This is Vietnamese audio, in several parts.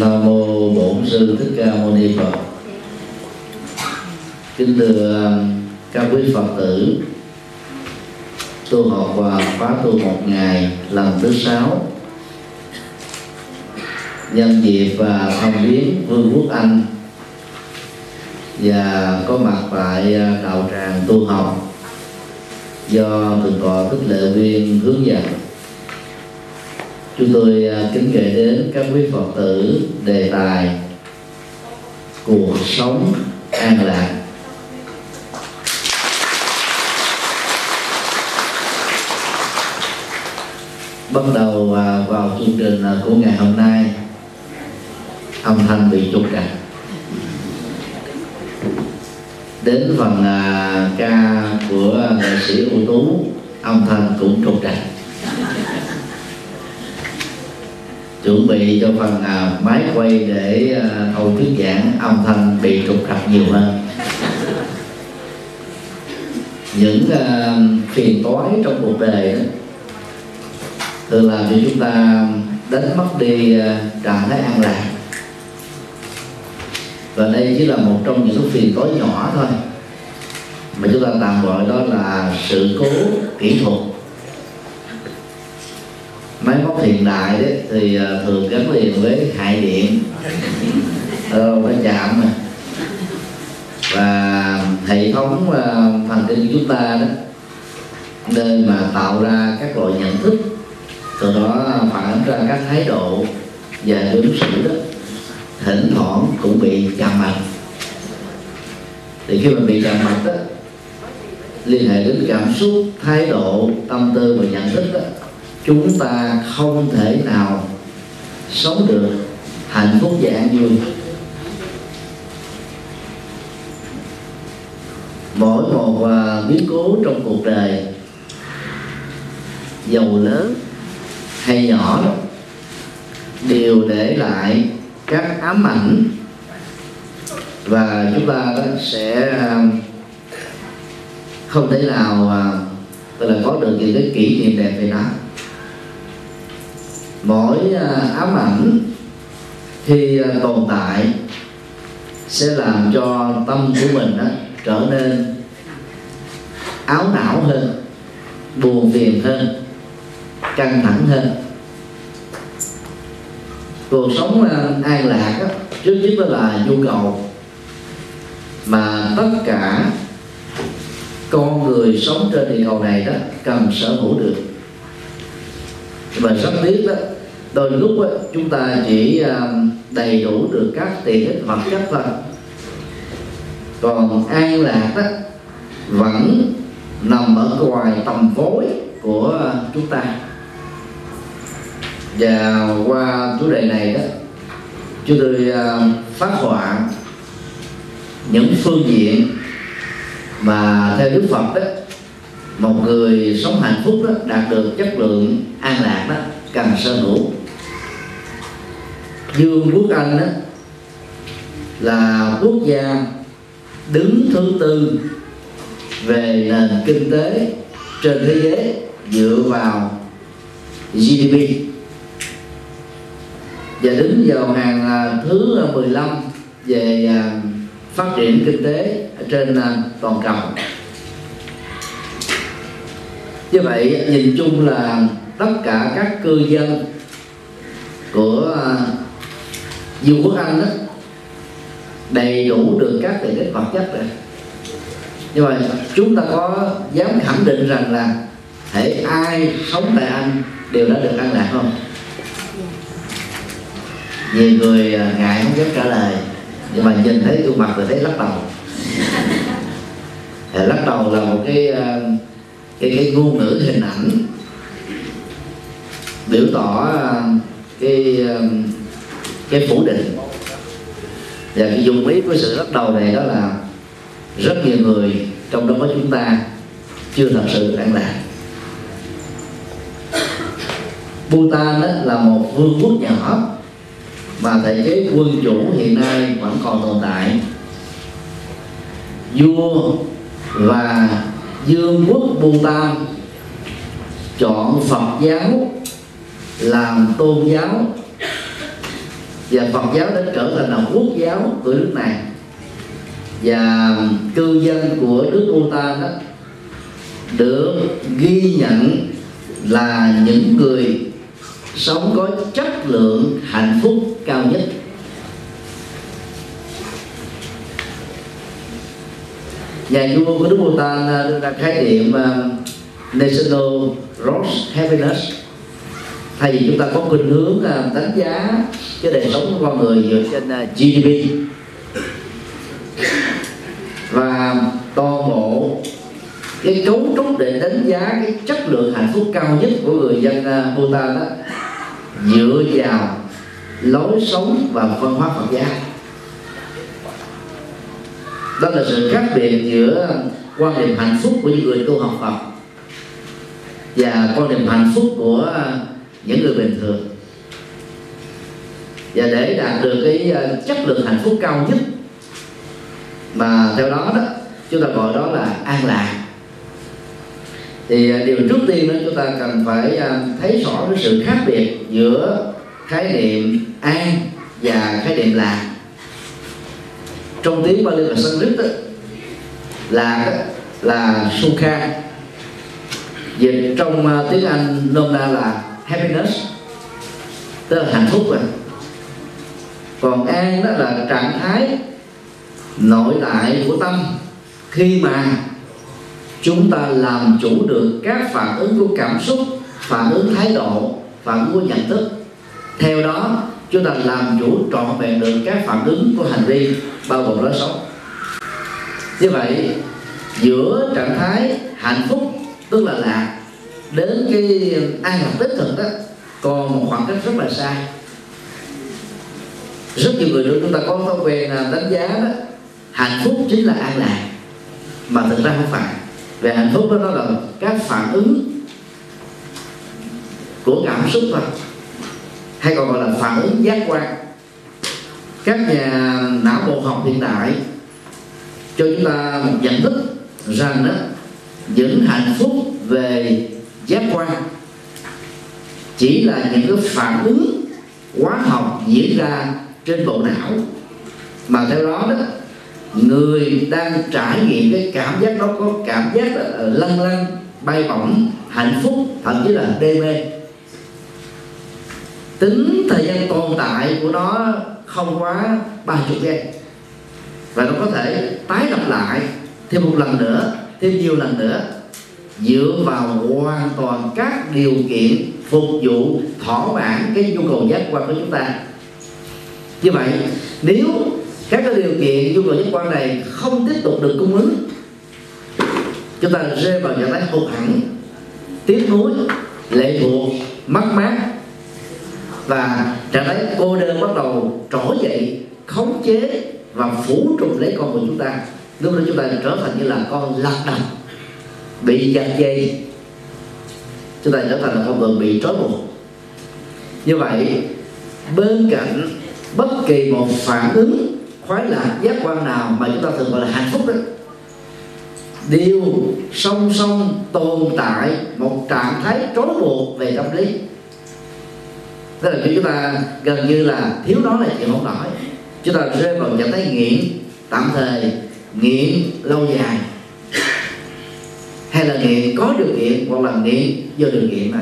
nam mô bổn sư thích ca mâu ni phật. Kính thưa à, các quý phật tử, tu học và khóa tu một ngày lần thứ sáu. Nhân dịp và thăm viếng vương quốc anh và có mặt tại à, đạo tràng tu học do thượng tọa thích lệ viên hướng dẫn chúng tôi à, kính kể đến các quý phật tử đề tài cuộc sống an lạc. Bắt đầu à, vào chương trình à, của ngày hôm nay, âm thanh bị trục trặc. Đến phần ca của nghệ sĩ ưu tú, âm thanh cũng trục trặc chuẩn bị cho phần à, máy quay để à, hầu thuyết giảng, âm thanh bị trục trặc nhiều hơn. Những à, phiền toái trong cuộc đời đó thường làm cho chúng ta đánh mất đi trạng thái an lạc. Và đây chỉ là một trong những phiền toái nhỏ thôi, mà chúng ta tạm gọi đó là sự cố kỹ thuật máy móc hiện đại đấy thì ờ, thường gắn liền với hại điện. Ờ, phải chạm mà và hệ thống ờ, thần kinh của chúng ta đó nơi mà tạo ra các loại nhận thức từ đó phản ánh ra các thái độ và ứng xử đó thỉnh thoảng cũng bị chạm mặt thì khi mình bị chạm mặt đó liên hệ đến cảm xúc thái độ tâm tư và nhận thức đó chúng ta không thể nào sống được hạnh phúc và an vui. Mỗi một à, biến cố trong cuộc đời giàu lớn hay nhỏ, đều để lại các ám ảnh và chúng ta sẽ à, không thể nào à, tức là có được những cái kỷ niệm đẹp về nó mỗi à, ám ảnh khi à, tồn tại sẽ làm cho tâm của mình đó trở nên áo não hơn buồn phiền hơn căng thẳng hơn. Cuộc sống à, an lạc đó, trước nhất đó là nhu cầu. Mà tất cả con người sống trên địa cầu này đó cần sở hữu được. Và rất tiếc đó đôi lúc ấy, chúng ta chỉ à, đầy đủ được các tiện ích vật chất thôi. Còn an lạc đó vẫn nằm ở ngoài tầm vối của chúng ta. Và qua chủ đề này đó chúng tôi à, phát họa những phương diện mà theo Đức Phật đó một người sống hạnh phúc đó đạt được chất lượng an lạc đó cần sở hữu. Dương quốc Anh đó là quốc gia đứng thứ tư về nền kinh tế trên thế giới dựa vào GDP và đứng vào hàng à, thứ à, 15 về à, phát triển kinh tế trên toàn cầu. Như vậy, nhìn chung là tất cả các cư dân của vương quốc anh đó đầy đủ được các tiện ích vật chất rồi. Nhưng mà chúng ta có dám khẳng định rằng là thể ai sống tại anh đều đã được an lạc không? Nhiều người à, ngại không dám trả lời, nhưng mà nhìn thấy gương mặt thì thấy lắc đầu. Lắc đầu là một cái à, cái cái ngôn ngữ, hình ảnh biểu tỏ à, cái cái phủ định. Và cái dùng ý của sự lắc đầu này đó là rất nhiều người trong đó có chúng ta chưa thật sự an lạc. Bhutan đó là một vương quốc nhỏ, mà thể chế quân chủ hiện nay vẫn còn tồn tại. Vua và dương quốc Bhutan chọn Phật giáo làm tôn giáo và Phật giáo đã trở thành là quốc giáo của nước này. Và cư dân của nước Bhutan đó được ghi nhận là những người sống có chất lượng hạnh phúc cao nhất. Nhà vua của nước Bhutan đưa ra khái niệm à, national gross happiness. Thay vì chúng ta có khuynh hướng à, đánh giá cái đời sống của con người dựa trên à, GDP và toàn bộ cái cấu trúc để đánh giá cái chất lượng hạnh phúc cao nhất của người dân à, Bhutan đó, dựa vào lối sống và văn hóa Phật giáo. Đó là sự khác biệt giữa quan niệm hạnh phúc của những người tu học Phật và quan niệm hạnh phúc của à, những người bình thường và để đạt được cái ờ, chất lượng hạnh phúc cao nhất. Mà theo đó đó chúng ta gọi đó là an lạc. Thì ờ, điều trước tiên đó chúng ta cần phải ờ, thấy rõ cái sự khác biệt giữa khái niệm an và khái niệm lạc. Trong tiếng Bali và Sanskrit đó, là là sukha. Dịch trong tiếng Anh nôm na là happiness tức là hạnh phúc rồi còn an đó là trạng thái nội tại của tâm, khi mà chúng ta làm chủ được các phản ứng của cảm xúc, phản ứng thái độ, phản ứng của nhận thức, theo đó chúng ta làm chủ trọn vẹn được các phản ứng của hành vi, bao gồm lối sống. Như vậy, giữa trạng thái hạnh phúc, tức là lạc, đến cái an lạc đích thực đó, còn một khoảng cách rất là xa rất nhiều người chúng ta có thói quen à, đánh giá đó. Hạnh phúc chính là an lạc mà thực ra không phải. Về hạnh phúc đó, đó là các phản ứng của cảm xúc thôi hay còn gọi là phản ứng giác quan. Các nhà não bộ học hiện đại cho chúng ta nhận thức rằng đó những hạnh phúc về giác quan chỉ là những cái phản ứng hóa học diễn ra trên bộ não. Mà theo đó đó, người đang trải nghiệm cái cảm giác đó, có cảm giác là ờ, lăn lăn bay bổng, hạnh phúc, thậm chí là đê mê. Tính thời gian tồn tại của nó không quá ba chục giây. Và nó có thể tái lặp lại thêm một lần nữa, thêm nhiều lần nữa, dựa vào hoàn toàn các điều kiện phục vụ thỏa mãn cái nhu cầu giác quan của chúng ta như vậy, nếu các cái điều kiện nhu cầu giác quan này không tiếp tục được cung ứng, chúng ta rơi vào trạng thái hụt hẳn, tiếc nuối, lệ thuộc, mất mát và trạng thái cô đơn bắt đầu trỗi dậy, khống chế và phủ trùng lấy con của chúng ta. Lúc đó chúng ta trở thành như là con lạc đầm bị giật dây. Chúng ta trở thành là con người bị trói buộc. Như vậy, bên cạnh bất kỳ một phản ứng, khoái lạc, giác quan nào mà chúng ta thường gọi là hạnh phúc đó. Đều song song tồn tại một trạng thái trói buộc về tâm lý. Tức là khi chúng ta gần như là thiếu nó là chuyện không nổi. Chúng ta rơi vào trạng thái nghiện tạm thời, nghiện lâu dài. Hay là nghiện có điều kiện, hoặc là nghiện do điều kiện mà.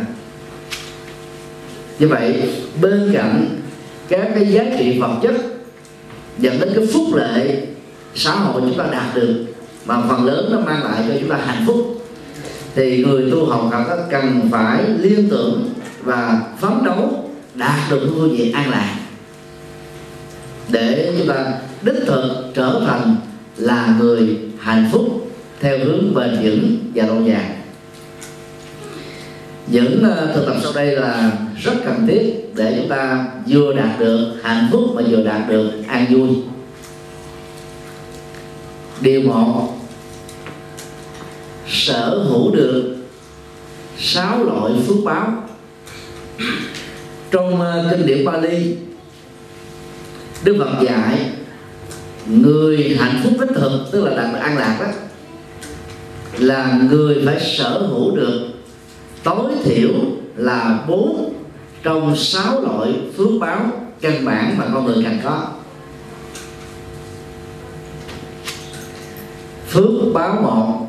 Như vậy, bên cạnh các cái giá trị vật chất dẫn đến cái phúc lệ xã hội chúng ta đạt được mà phần lớn nó mang lại cho chúng ta hạnh phúc. Thì người tu học Phật cần phải liên tưởng và phấn đấu đạt được ngôi vị an lạc để chúng ta đích thực trở thành là người hạnh phúc theo hướng bền vững và lâu dài những ờ, thực tập sau đây là rất cần thiết để chúng ta vừa đạt được hạnh phúc mà vừa đạt được an vui. Điều một, sở hữu được sáu loại phước báo. Trong ờ, kinh điển Bali Đức Phật dạy, người hạnh phúc đích thực, tức là đạt được an lạc đó, là người phải sở hữu được tối thiểu là bốn trong sáu loại phước báo căn bản mà con người cần có. Phước báo một,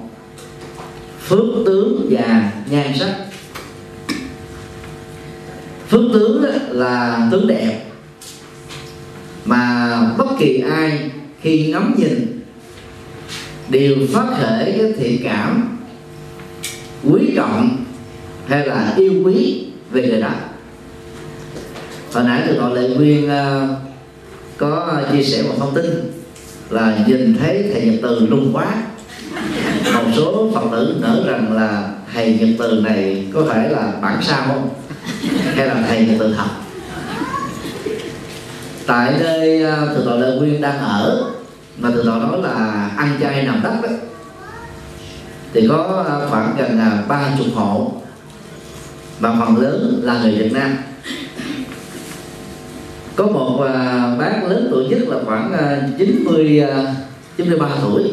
phước tướng và nhan sắc. Phước tướng là tướng đẹp, mà bất kỳ ai khi ngắm nhìn đều phát khởi cái thiện cảm quý trọng hay là yêu quý về người đời. Hồi nãy từ đội lệ nguyên uh, ờ, có chia sẻ một thông tin là nhìn thấy thầy nhật từ lung quá. Một số phật tử nở rằng là thầy nhật từ này có phải là bản sao không? Hay là thầy nhật từ thật? Tại nơi ờ, uh, thượng tọa lệ nguyên đang ở mà từ tọa nói là ăn chay nằm đất đó thì có ờ, khoảng gần ba chục hộ và phần lớn là người Việt Nam. Có một uh, bác lớn tuổi nhất là khoảng uh, 90 uh, 93 tuổi.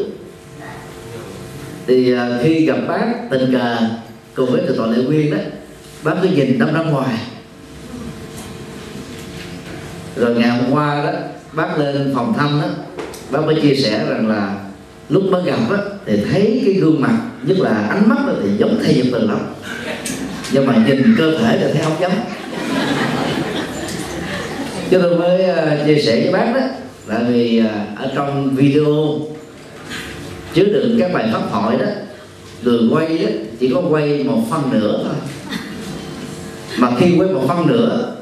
Thì uh, khi gặp bác tình cờ cùng với thượng tọa lệ quyên đó bác cứ nhìn đâm ra ngoài. Rồi ngày hôm qua đó bác lên phòng thăm đó bác mới chia sẻ rằng là lúc mới gặp đó, thì thấy cái gương mặt nhất là ánh mắt đó thì giống thầy nhật từ lắm nhưng mà nhìn cơ thể là thấy không giống. Cho tôi mới ờ, chia sẻ với bác đó là vì ờ, ở trong video chứa đựng các bài pháp thoại đó người quay đó chỉ có quay một phân nửa thôi. Mà khi quay một phân nửa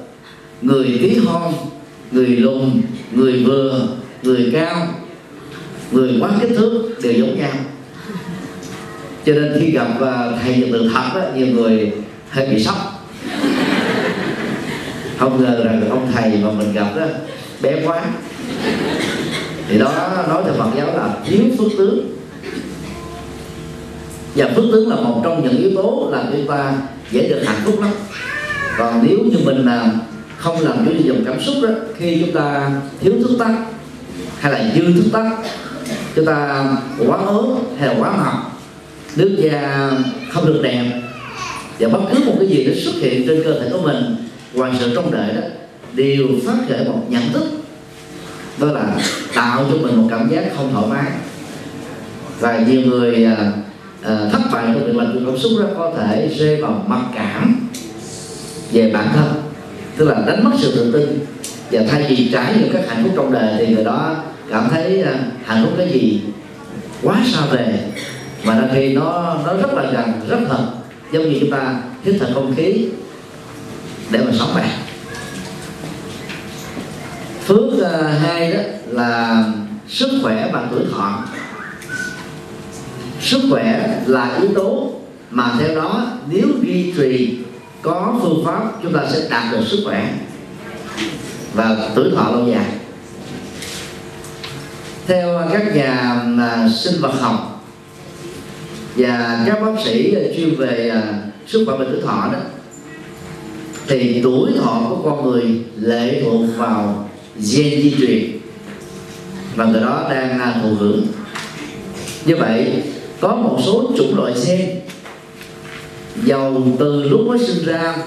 người tí hon người lùn người vừa người cao người quá kích thước đều giống nhau. Cho nên khi gặp ờ, thầy nhật từ thật đó, nhiều người hơi bị sốc. Không ngờ rằng ông thầy mà mình gặp đó, bé quá. Thì đó, nói theo Phật giáo là thiếu phước tướng. Và phước tướng là một trong những yếu tố làm chúng ta dễ được hạnh phúc lắm. Còn nếu như mình là không làm chủ dòng cảm xúc đó, khi chúng ta thiếu thức tắc hay là dư thức tắc, chúng ta quá ớn hay là quá mập, nước da không được đẹp và bất cứ một cái gì nó xuất hiện trên cơ thể của mình ngoài sự trong đợi đó đều phát khởi một nhận thức. Đó là tạo cho mình một cảm giác không thoải mái. Và nhiều người à, à, thất bại trong việc làm chủ cảm xúc đó có thể rơi vào mặc cảm về bản thân. Tức là đánh mất sự tự tin và thay vì trải nghiệm các hạnh phúc trong đời thì người đó cảm thấy à, hạnh phúc cái gì quá xa về. Mà đôi khi nó nó rất là gần rất thật giống như chúng ta hít thở không khí để mà sống bạn phước uh, hai đó là sức khỏe và tuổi thọ. Sức khỏe là yếu tố mà theo đó nếu duy trì có phương pháp chúng ta sẽ đạt được sức khỏe và tuổi thọ lâu dài. Theo các nhà à, sinh vật học và các bác sĩ chuyên về uh, sức khỏe và tuổi thọ đó thì tuổi thọ của con người lệ thuộc vào gen di truyền. Và người đó đang à, thụ hưởng. Như vậy có một số chủng loại gen giàu từ lúc mới sinh ra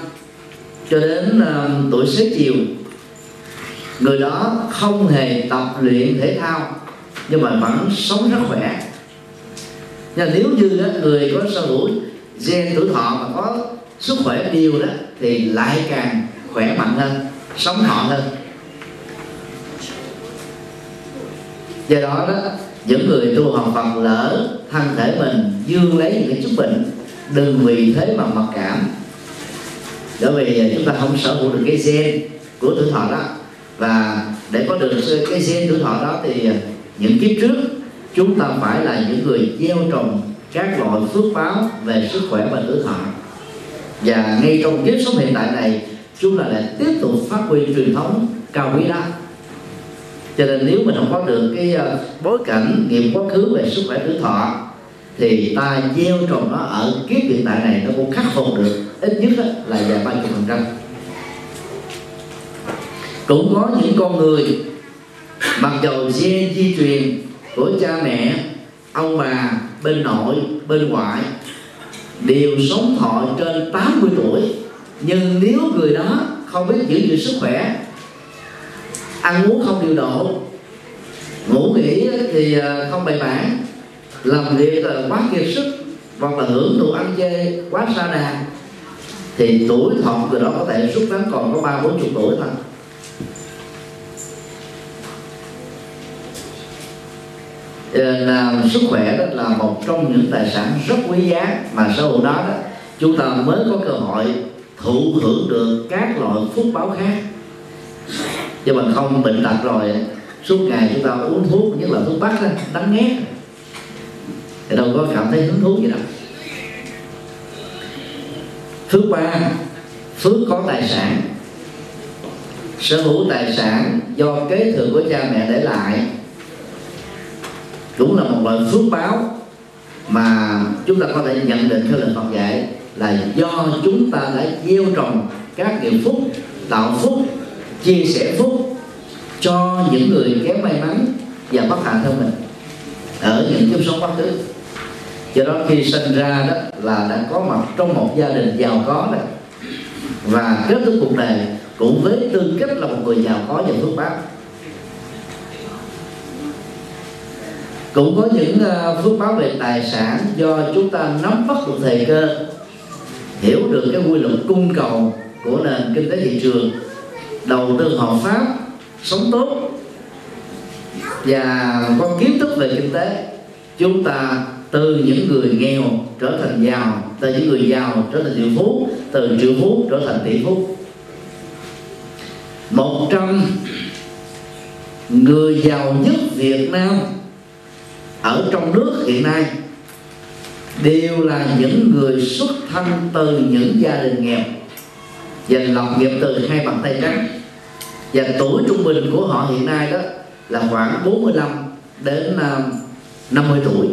cho đến uh, tuổi xế chiều. Người đó không hề tập luyện thể thao nhưng mà vẫn sống rất khỏe nhưng nếu như đó, người có sở hữu gen tuổi thọ mà có sức khỏe đều đó thì lại càng khỏe mạnh hơn sống thọ hơn. Do đó đó những người tu học phần lỡ thân thể mình dương lấy những cái chút bệnh đừng vì thế mà mặc cảm. Bởi vì à, chúng ta không sở hữu được cái gen của tuổi thọ đó. Và để có được cái gen tuổi thọ đó thì à, những kiếp trước chúng ta phải là những người gieo trồng các loại phước báo về sức khỏe và tuổi thọ. Và ngay trong kiếp sống hiện tại này, chúng ta lại tiếp tục phát huy truyền thống cao quý đó. Cho nên nếu mình không có được cái ờ, bối cảnh nghiệm quá khứ về sức khỏe tuổi thọ, thì ta gieo trồng nó ở kiếp hiện tại này nó cũng khắc phục được ít nhất là vài ba chục phần trăm. Cũng có những con người mặc dầu gen di truyền của cha mẹ, ông bà, bên nội, bên ngoại đều sống thọ trên 80 tuổi. Nhưng nếu người đó không biết giữ gìn sức khỏe, ăn uống không điều độ, ngủ nghỉ thì à, không bài bản, làm việc là quá kiệt sức hoặc là hưởng thụ ăn chơi quá xa đà, thì tuổi thọ người đó có thể rút ngắn còn có ba bốn chục tuổi thôi. Ờ, là sức khỏe đó là một trong những tài sản rất quý giá mà sau đó đó chúng ta mới có cơ hội thụ hưởng được các loại phúc báo khác. Chứ mà không bệnh tật rồi suốt ngày chúng ta uống thuốc nhất là thuốc bắc đó, đắng nghét. Thì đâu có cảm thấy hứng thú gì đâu. Thứ ba phước có tài sản. Sở hữu tài sản do kế thừa của cha mẹ để lại cũng là một loại phước báo mà chúng ta có thể nhận định theo lời Phật dạy là do chúng ta đã gieo trồng các nghiệp phúc, tạo phúc, chia sẻ phúc cho những người kém may mắn và bất hạnh hơn mình, ở những kiếp sống quá khứ. Do đó khi sinh ra đó là đã có mặt trong một gia đình giàu có này và kết thúc cuộc đời cũng với tư cách là một người giàu có và phước báo. Cũng có những ờ, phước báo về tài sản do chúng ta nắm bắt được thời cơ, hiểu được cái quy luật cung cầu của nền kinh tế thị trường, đầu tư hợp pháp, sống tốt và có kiến thức về kinh tế. Chúng ta từ những người nghèo trở thành giàu, từ những người giàu trở thành triệu phú, từ triệu phú trở thành tỷ phú. Một trăm người giàu nhất Việt Nam ở trong nước hiện nay, đều là những người xuất thân từ những gia đình nghèo và lập nghiệp từ hai bàn tay trắng. Và tuổi trung bình của họ hiện nay đó là khoảng 45 đến à, 50 tuổi.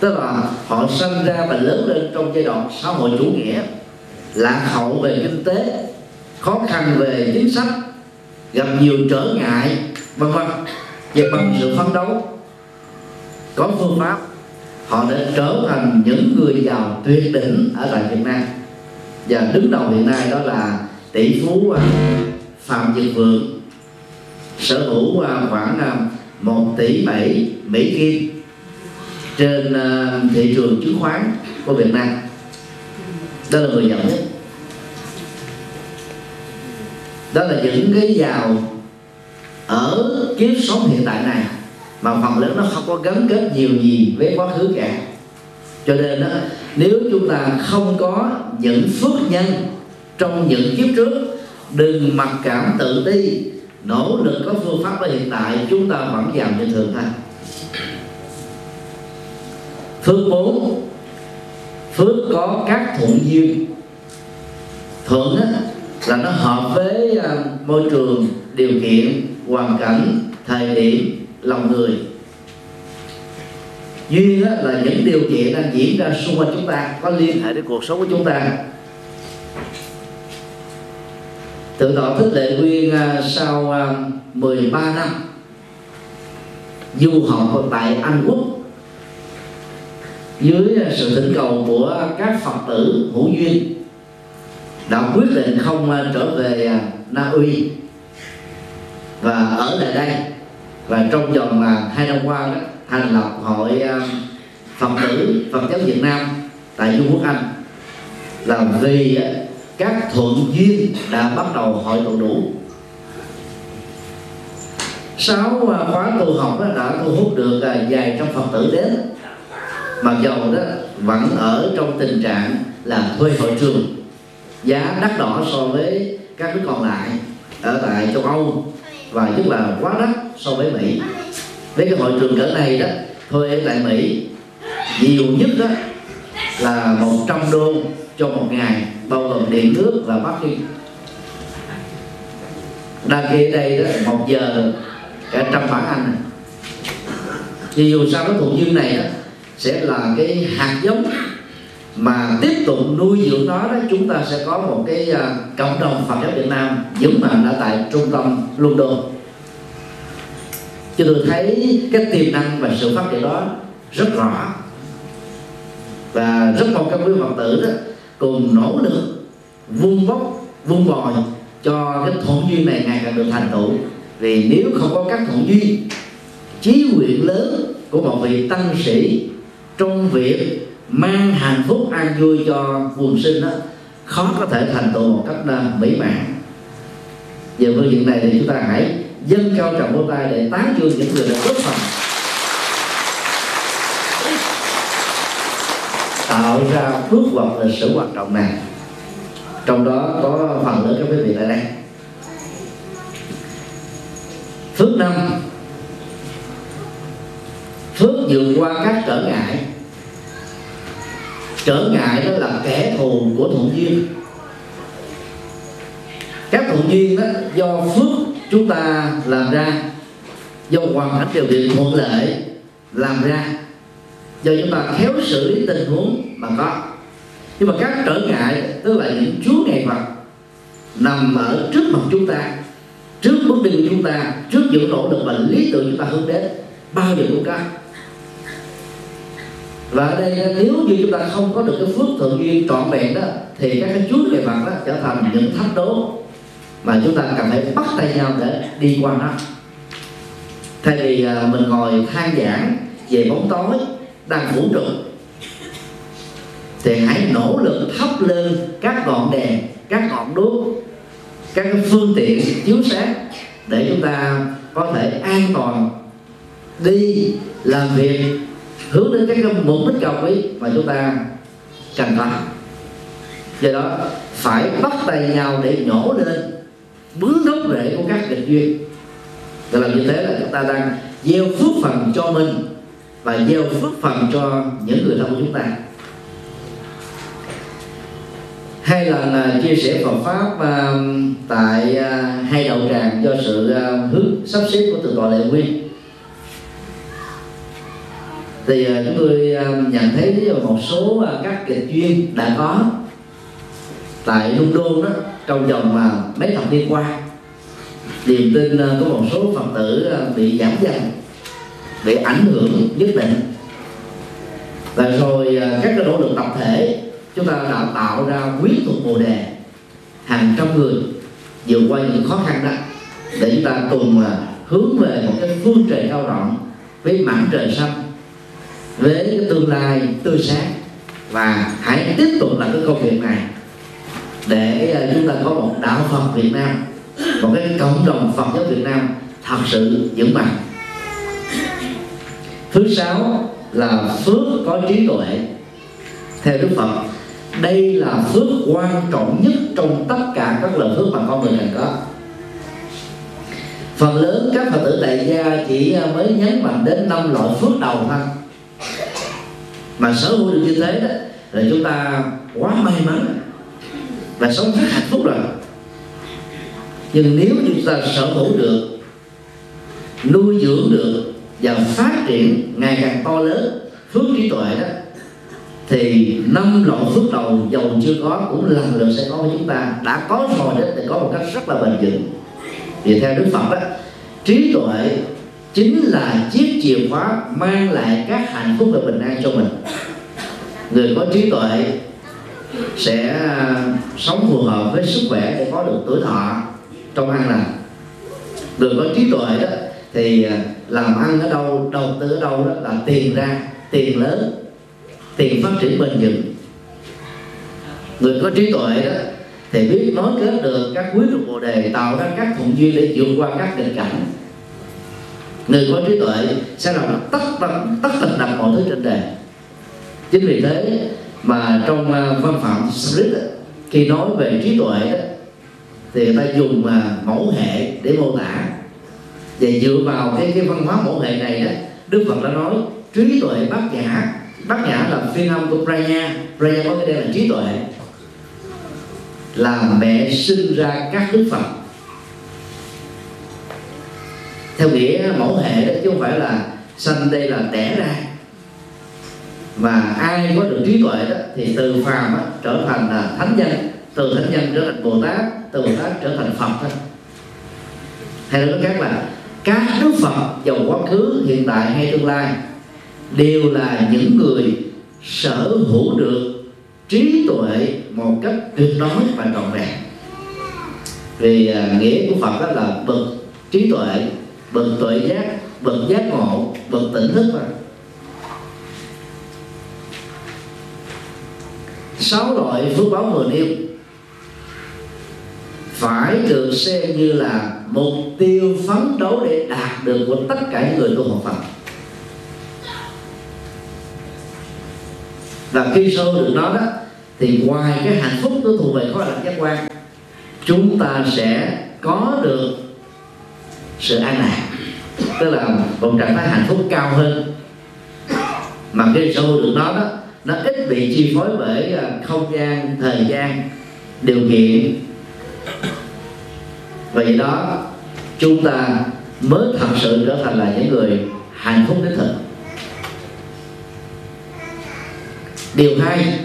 Tức là họ sinh ra và lớn lên trong giai đoạn xã hội chủ nghĩa, lạc hậu về kinh tế, khó khăn về chính sách, gặp nhiều trở ngại, vân vân. Và bằng sự phấn đấu có phương pháp. Họ đã trở thành những người giàu tuyệt đỉnh ở tại Việt Nam. Và đứng đầu hiện nay đó là tỷ phú à, Phạm Nhật Vượng. Sở hữu à, khoảng à, 1 tỷ 7 Mỹ Kim trên thị trường chứng khoán của Việt Nam. Đó là người giàu nhất. Đó là những cái giàu ở kiếp sống hiện tại này mà phần lớn nó không có gắn kết nhiều gì với quá khứ cả. Cho nên đó nếu chúng ta không có những phước nhân trong những kiếp trước đừng mặc cảm tự ti nỗ lực có phương pháp ở hiện tại chúng ta vẫn giàu như thường thôi. Phước bốn phước có các thuận duyên. Thuận á, là nó hợp với à, môi trường điều kiện hoàn cảnh thời điểm lòng người. Duyên là những điều kiện đang diễn ra xung quanh chúng ta, có liên hệ đến cuộc sống của chúng ta. Tự tọa thích lệ nguyên à, sau à, 13 năm du học tại Anh Quốc, dưới à, sự thỉnh cầu của các Phật tử hữu duyên, đã quyết định không trở về Na Uy và ở lại đây và trong vòng là hai năm qua đó, thành lập hội à, phật tử phật giáo việt nam tại vương quốc anh. Là vì à, các thuận duyên đã bắt đầu hội tụ đủ. Sáu à, khóa tu học đã thu hút được vài trăm phật tử đến. Mặc dầu đó vẫn ở trong tình trạng là thuê hội trường giá đắt đỏ so với các nước còn lại ở tại châu Âu và nhất là quá đắt so với Mỹ. Với cái hội trường cỡ này đó thuê tại Mỹ. Nhiều nhất đó là 100 đô cho một ngày bao gồm điện nước và parking. Đăng ký ở đây đó một giờ cả trăm bản anh. Thì dù sao cái thụ duyên này đó, sẽ là cái hạt giống mà tiếp tục nuôi dưỡng nó đó chúng ta sẽ có một cái à, cộng đồng Phật giáo Việt Nam vững mạnh ở tại trung tâm London cho tôi thấy cái tiềm năng và sự phát triển đó rất rõ. Và rất mong các quý phật tử đó cùng nỗ lực, vun bốc vun bồi cho cái thuận duyên này ngày càng được thành tựu. Vì nếu không có các thuận duyên, chí nguyện lớn của một vị tăng sĩ trong việc mang hạnh phúc an vui cho quần sinh đó, khó có thể thành tựu một cách à, mỹ mãn. Về phương diện này thì chúng ta hãy dân cao trọng đôi tay để tán dương những người đã góp phần. Tạo ra bước vọng lịch sử hoạt động này. Trong đó có phần lớn các quý vị tại đây. Phước năm. Phước vượt qua các trở ngại. Trở ngại đó là kẻ thù của thuận duyên. Các thuận duyên đó do phước chúng ta làm ra, do hoàn cảnh điều kiện thuận lợi, làm ra. Do chúng ta khéo xử lý tình huống mà có. Nhưng mà các trở ngại, tức là những chúa ngày vật, nằm ở trước mặt chúng ta, trước bước đi của chúng ta, trước những nỗ lực và lý tưởng chúng ta hướng đến. Bao giờ cũng có. Và ở đây, nếu như chúng ta không có được cái phước thượng duyên trọn vẹn đó, thì các cái chúa ngày vật đó trở thành những thách đố mà chúng ta cần phải bắt tay nhau để đi qua nó. Thay vì à, mình ngồi than giảng về bóng tối, đang vũ trụ, thì hãy nỗ lực thắp lên các ngọn đèn, các ngọn đuốc, các phương tiện chiếu sáng để chúng ta có thể an toàn đi làm việc, hướng đến cái mục đích cao quý mà chúng ta cần có do đó, phải bắt tay nhau để nhổ lên bướng gốc rễ của các định duyên. Và làm như thế là chúng ta đang gieo phước phần cho mình và gieo phước phần cho những người thân của chúng ta. Hay là, là chia sẻ Phật pháp uh, tại uh, hai đầu tràng do sự uh, hướng sắp xếp của từ tòa lệ nguyên. Thì uh, chúng tôi uh, nhận thấy một số uh, các kịch duyên đã có tại London đó trong vòng mà mấy thập niên qua niềm tin à, uh, có một số phật tử uh, bị giảm dần bị ảnh hưởng nhất định. Và rồi uh, các cái nỗ lực tập thể chúng ta đã tạo ra quý thuộc bồ đề. Hàng trăm người vượt qua những khó khăn đó để chúng ta cùng hướng về một cái phương trời cao rộng với mảng trời xanh với cái tương lai tươi sáng. Và hãy tiếp tục làm cái công việc này để ờ, chúng ta có một đạo Phật Việt Nam, một cái cộng đồng Phật giáo Việt Nam thật sự vững mạnh. Thứ sáu là phước có trí tuệ. Theo Đức Phật, đây là phước quan trọng nhất trong tất cả các lời phước mà con người cần có. Phần lớn các phật tử tại gia chỉ ờ, mới nhấn mạnh đến năm loại phước đầu thôi. Mà sở hữu được như thế đó, là chúng ta quá may mắn và sống rất hạnh phúc rồi. Nhưng nếu chúng ta sở hữu được, nuôi dưỡng được và phát triển ngày càng to lớn phước trí tuệ đó, thì năm loại phước đầu dầu chưa có cũng lần lượt sẽ có với chúng ta. Đã có rồi đó, thì có một cách rất là bền vững. Vì theo đức phật đó, trí tuệ chính là chiếc chìa khóa mang lại các hạnh phúc và bình an cho mình. Người có trí tuệ sẽ ờ, sống phù hợp với sức khỏe để có được tuổi thọ trong ăn lành. Người có trí tuệ đó thì ờ, làm ăn ở đâu, đầu tư ở đâu đó là tiền ra, tiền lớn, tiền phát triển bền vững. Người có trí tuệ đó thì biết nối kết được các quý luật bồ đề, tạo ra các thuận duyên để vượt qua các nghịch cảnh. Người có trí tuệ sẽ làm tất tất tất tật đặt mọi thứ trên đời chính vì thế mà trong à, văn phạm Smith khi nói về trí tuệ đó thì người ta dùng uh, mẫu hệ để mô tả. Và dựa vào cái cái văn hóa mẫu hệ này đó Đức Phật đã nói trí tuệ bát nhã. Bát nhã là phiên âm của Praya. Praya có cái đây là trí tuệ. Là mẹ sinh ra các đức Phật. Theo nghĩa mẫu hệ đó chứ không phải là sanh đây là đẻ ra và ai có được trí tuệ đó thì từ phàm đó, trở thành là thánh nhân. Từ thánh nhân trở thành bồ tát từ bồ tát trở thành phật thôi. Hay nói cách là các đức phật dầu quá khứ hiện tại hay tương lai đều là những người sở hữu được trí tuệ một cách tuyệt đối và trọn vẹn. Vì uh, nghĩa của phật đó là bậc trí tuệ bậc tuệ giác bậc giác ngộ bậc tỉnh thức mà. Sáu loại phước báo vừa nêu. Phải được xem như là mục tiêu phấn đấu để đạt được của tất cả những người tu học Phật. Và khi sâu được nó đó, thì ngoài cái hạnh phúc nó thuộc về khối lạc giác quan, chúng ta sẽ có được sự an lạc. Tức là một trạng thái hạnh phúc cao hơn. Mà khi sâu được nó đó nó ít bị chi phối bởi à, không gian, thời gian, điều kiện. Vì đó, chúng ta mới thật sự trở thành là những người hạnh phúc đích thực. Điều hai,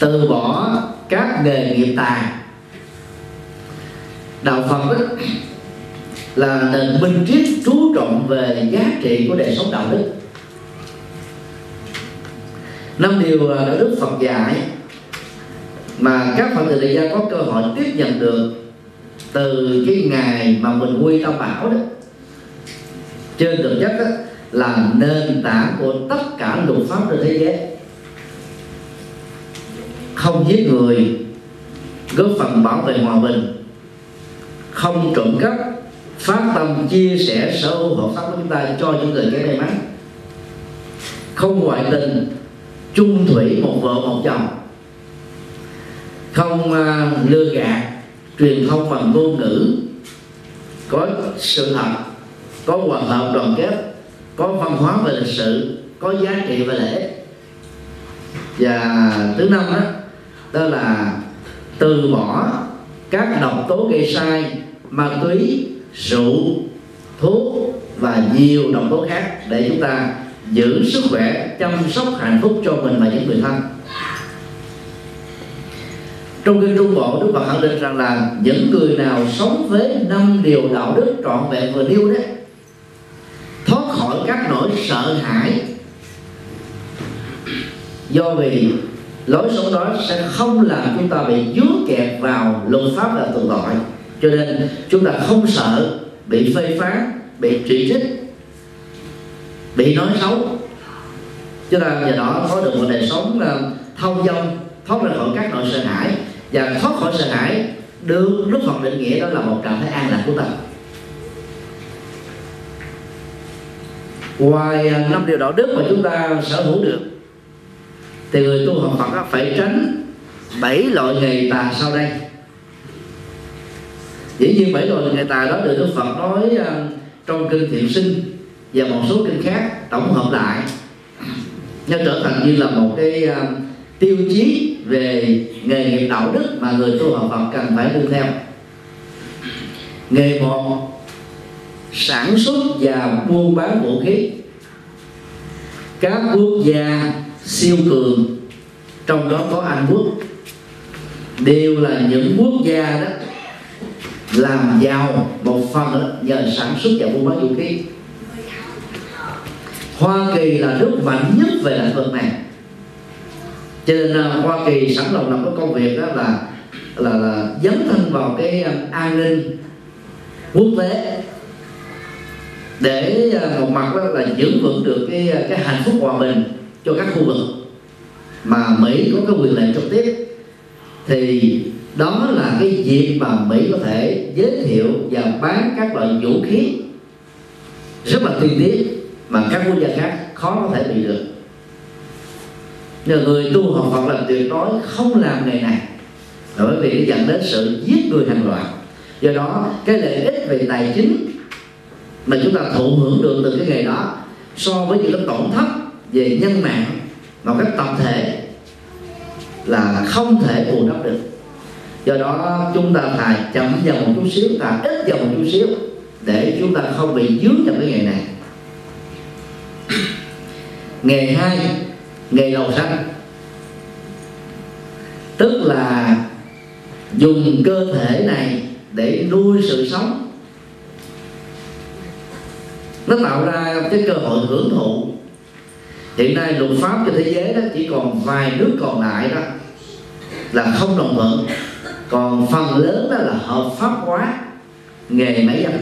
từ bỏ các nghề nghiệp tài đạo phật đó là nền minh triết chú trọng về giá trị của đời sống đạo đức năm điều đạo đức phật dạy mà các phật tử đại gia có cơ hội tiếp nhận được từ cái ngày mà mình quy tâm bảo đó trên thực chất đó, là nền tảng của tất cả luật pháp trên thế giới. Không giết người góp phần bảo vệ hòa bình. Không trộm cắp phát tâm chia sẻ sở hữu hợp pháp của chúng ta cho những người kém may mắn. Không ngoại tình chung thủy một vợ một chồng. Không uh, lừa gạt truyền thông bằng ngôn ngữ. Có sự thật có hòa hợp đoàn kết có văn hóa về lịch sử có giá trị về lễ và thứ năm đó đó là từ bỏ các độc tố gây sai ma túy rượu thuốc và nhiều độc tố khác để chúng ta giữ sức khỏe, chăm sóc hạnh phúc cho mình và những người thân. Trong kinh trung bộ, đức phật khẳng định rằng là những người nào sống với năm điều đạo đức trọn vẹn vừa nêu đấy, thoát khỏi các nỗi sợ hãi do vì lối sống đó sẽ không làm chúng ta bị dướng kẹt vào luật pháp là tội tội cho nên chúng ta không sợ bị phê phán, bị chỉ trích bị nói xấu. Cho nên nhờ đó có được một đời sống thông dong, thoát ra khỏi các nỗi sợ hãi. Và thoát khỏi sợ hãi được Đức Phật định nghĩa đó là một trạng thái an lạc của ta ngoài à, năm điều đạo đức mà chúng ta sở hữu được, thì người tu học Phật phải tránh bảy loại nghề tà sau đây. Dĩ nhiên bảy loại nghề tà đó được Đức Phật nói à, trong kinh thiện sinh và một số kinh khác tổng hợp lại. Nó trở thành như là một cái uh, tiêu chí về nghề nghiệp đạo đức mà người tu học Phật cần phải tuân theo. Nghề một sản xuất và buôn bán vũ khí. Các quốc gia siêu cường trong đó có Anh quốc đều là những quốc gia đó làm giàu một phần nhờ sản xuất và buôn bán vũ khí. Hoa Kỳ là nước mạnh nhất về lĩnh vực này. Cho nên uh, Hoa Kỳ sẵn lòng làm cái công việc đó là là, là dấn thân vào cái uh, an ninh quốc tế. Để uh, một mặt đó là giữ vững được cái cái hạnh phúc hòa bình cho các khu vực mà Mỹ có cái quyền lệnh trực tiếp thì đó là cái việc mà Mỹ có thể giới thiệu và bán các loại vũ khí rất là tiên tiến mà các quốc gia khác khó có thể bị được. Nhờ người tu học Phật là tuyệt đối không làm nghề này. Bởi vì nó dẫn đến sự giết người hàng loạt. Do đó, cái lợi ích về tài chính mà chúng ta thụ hưởng được từ cái nghề đó, so với những cái tổn thất về nhân mạng một cách tập thể là không thể bù đắp được. Do đó, chúng ta phải chậm dần một chút xíu và ít dần một chút xíu để chúng ta không bị dướng vào cái nghề này nghề hai nghề đầu sanh tức là dùng cơ thể này để nuôi sự sống. Nó tạo ra cái cơ hội hưởng thụ. Hiện nay luật pháp trên thế giới đó, chỉ còn vài nước còn lại đó là không đồng thuận. Còn phần lớn đó là hợp pháp hóa nghề máy dâm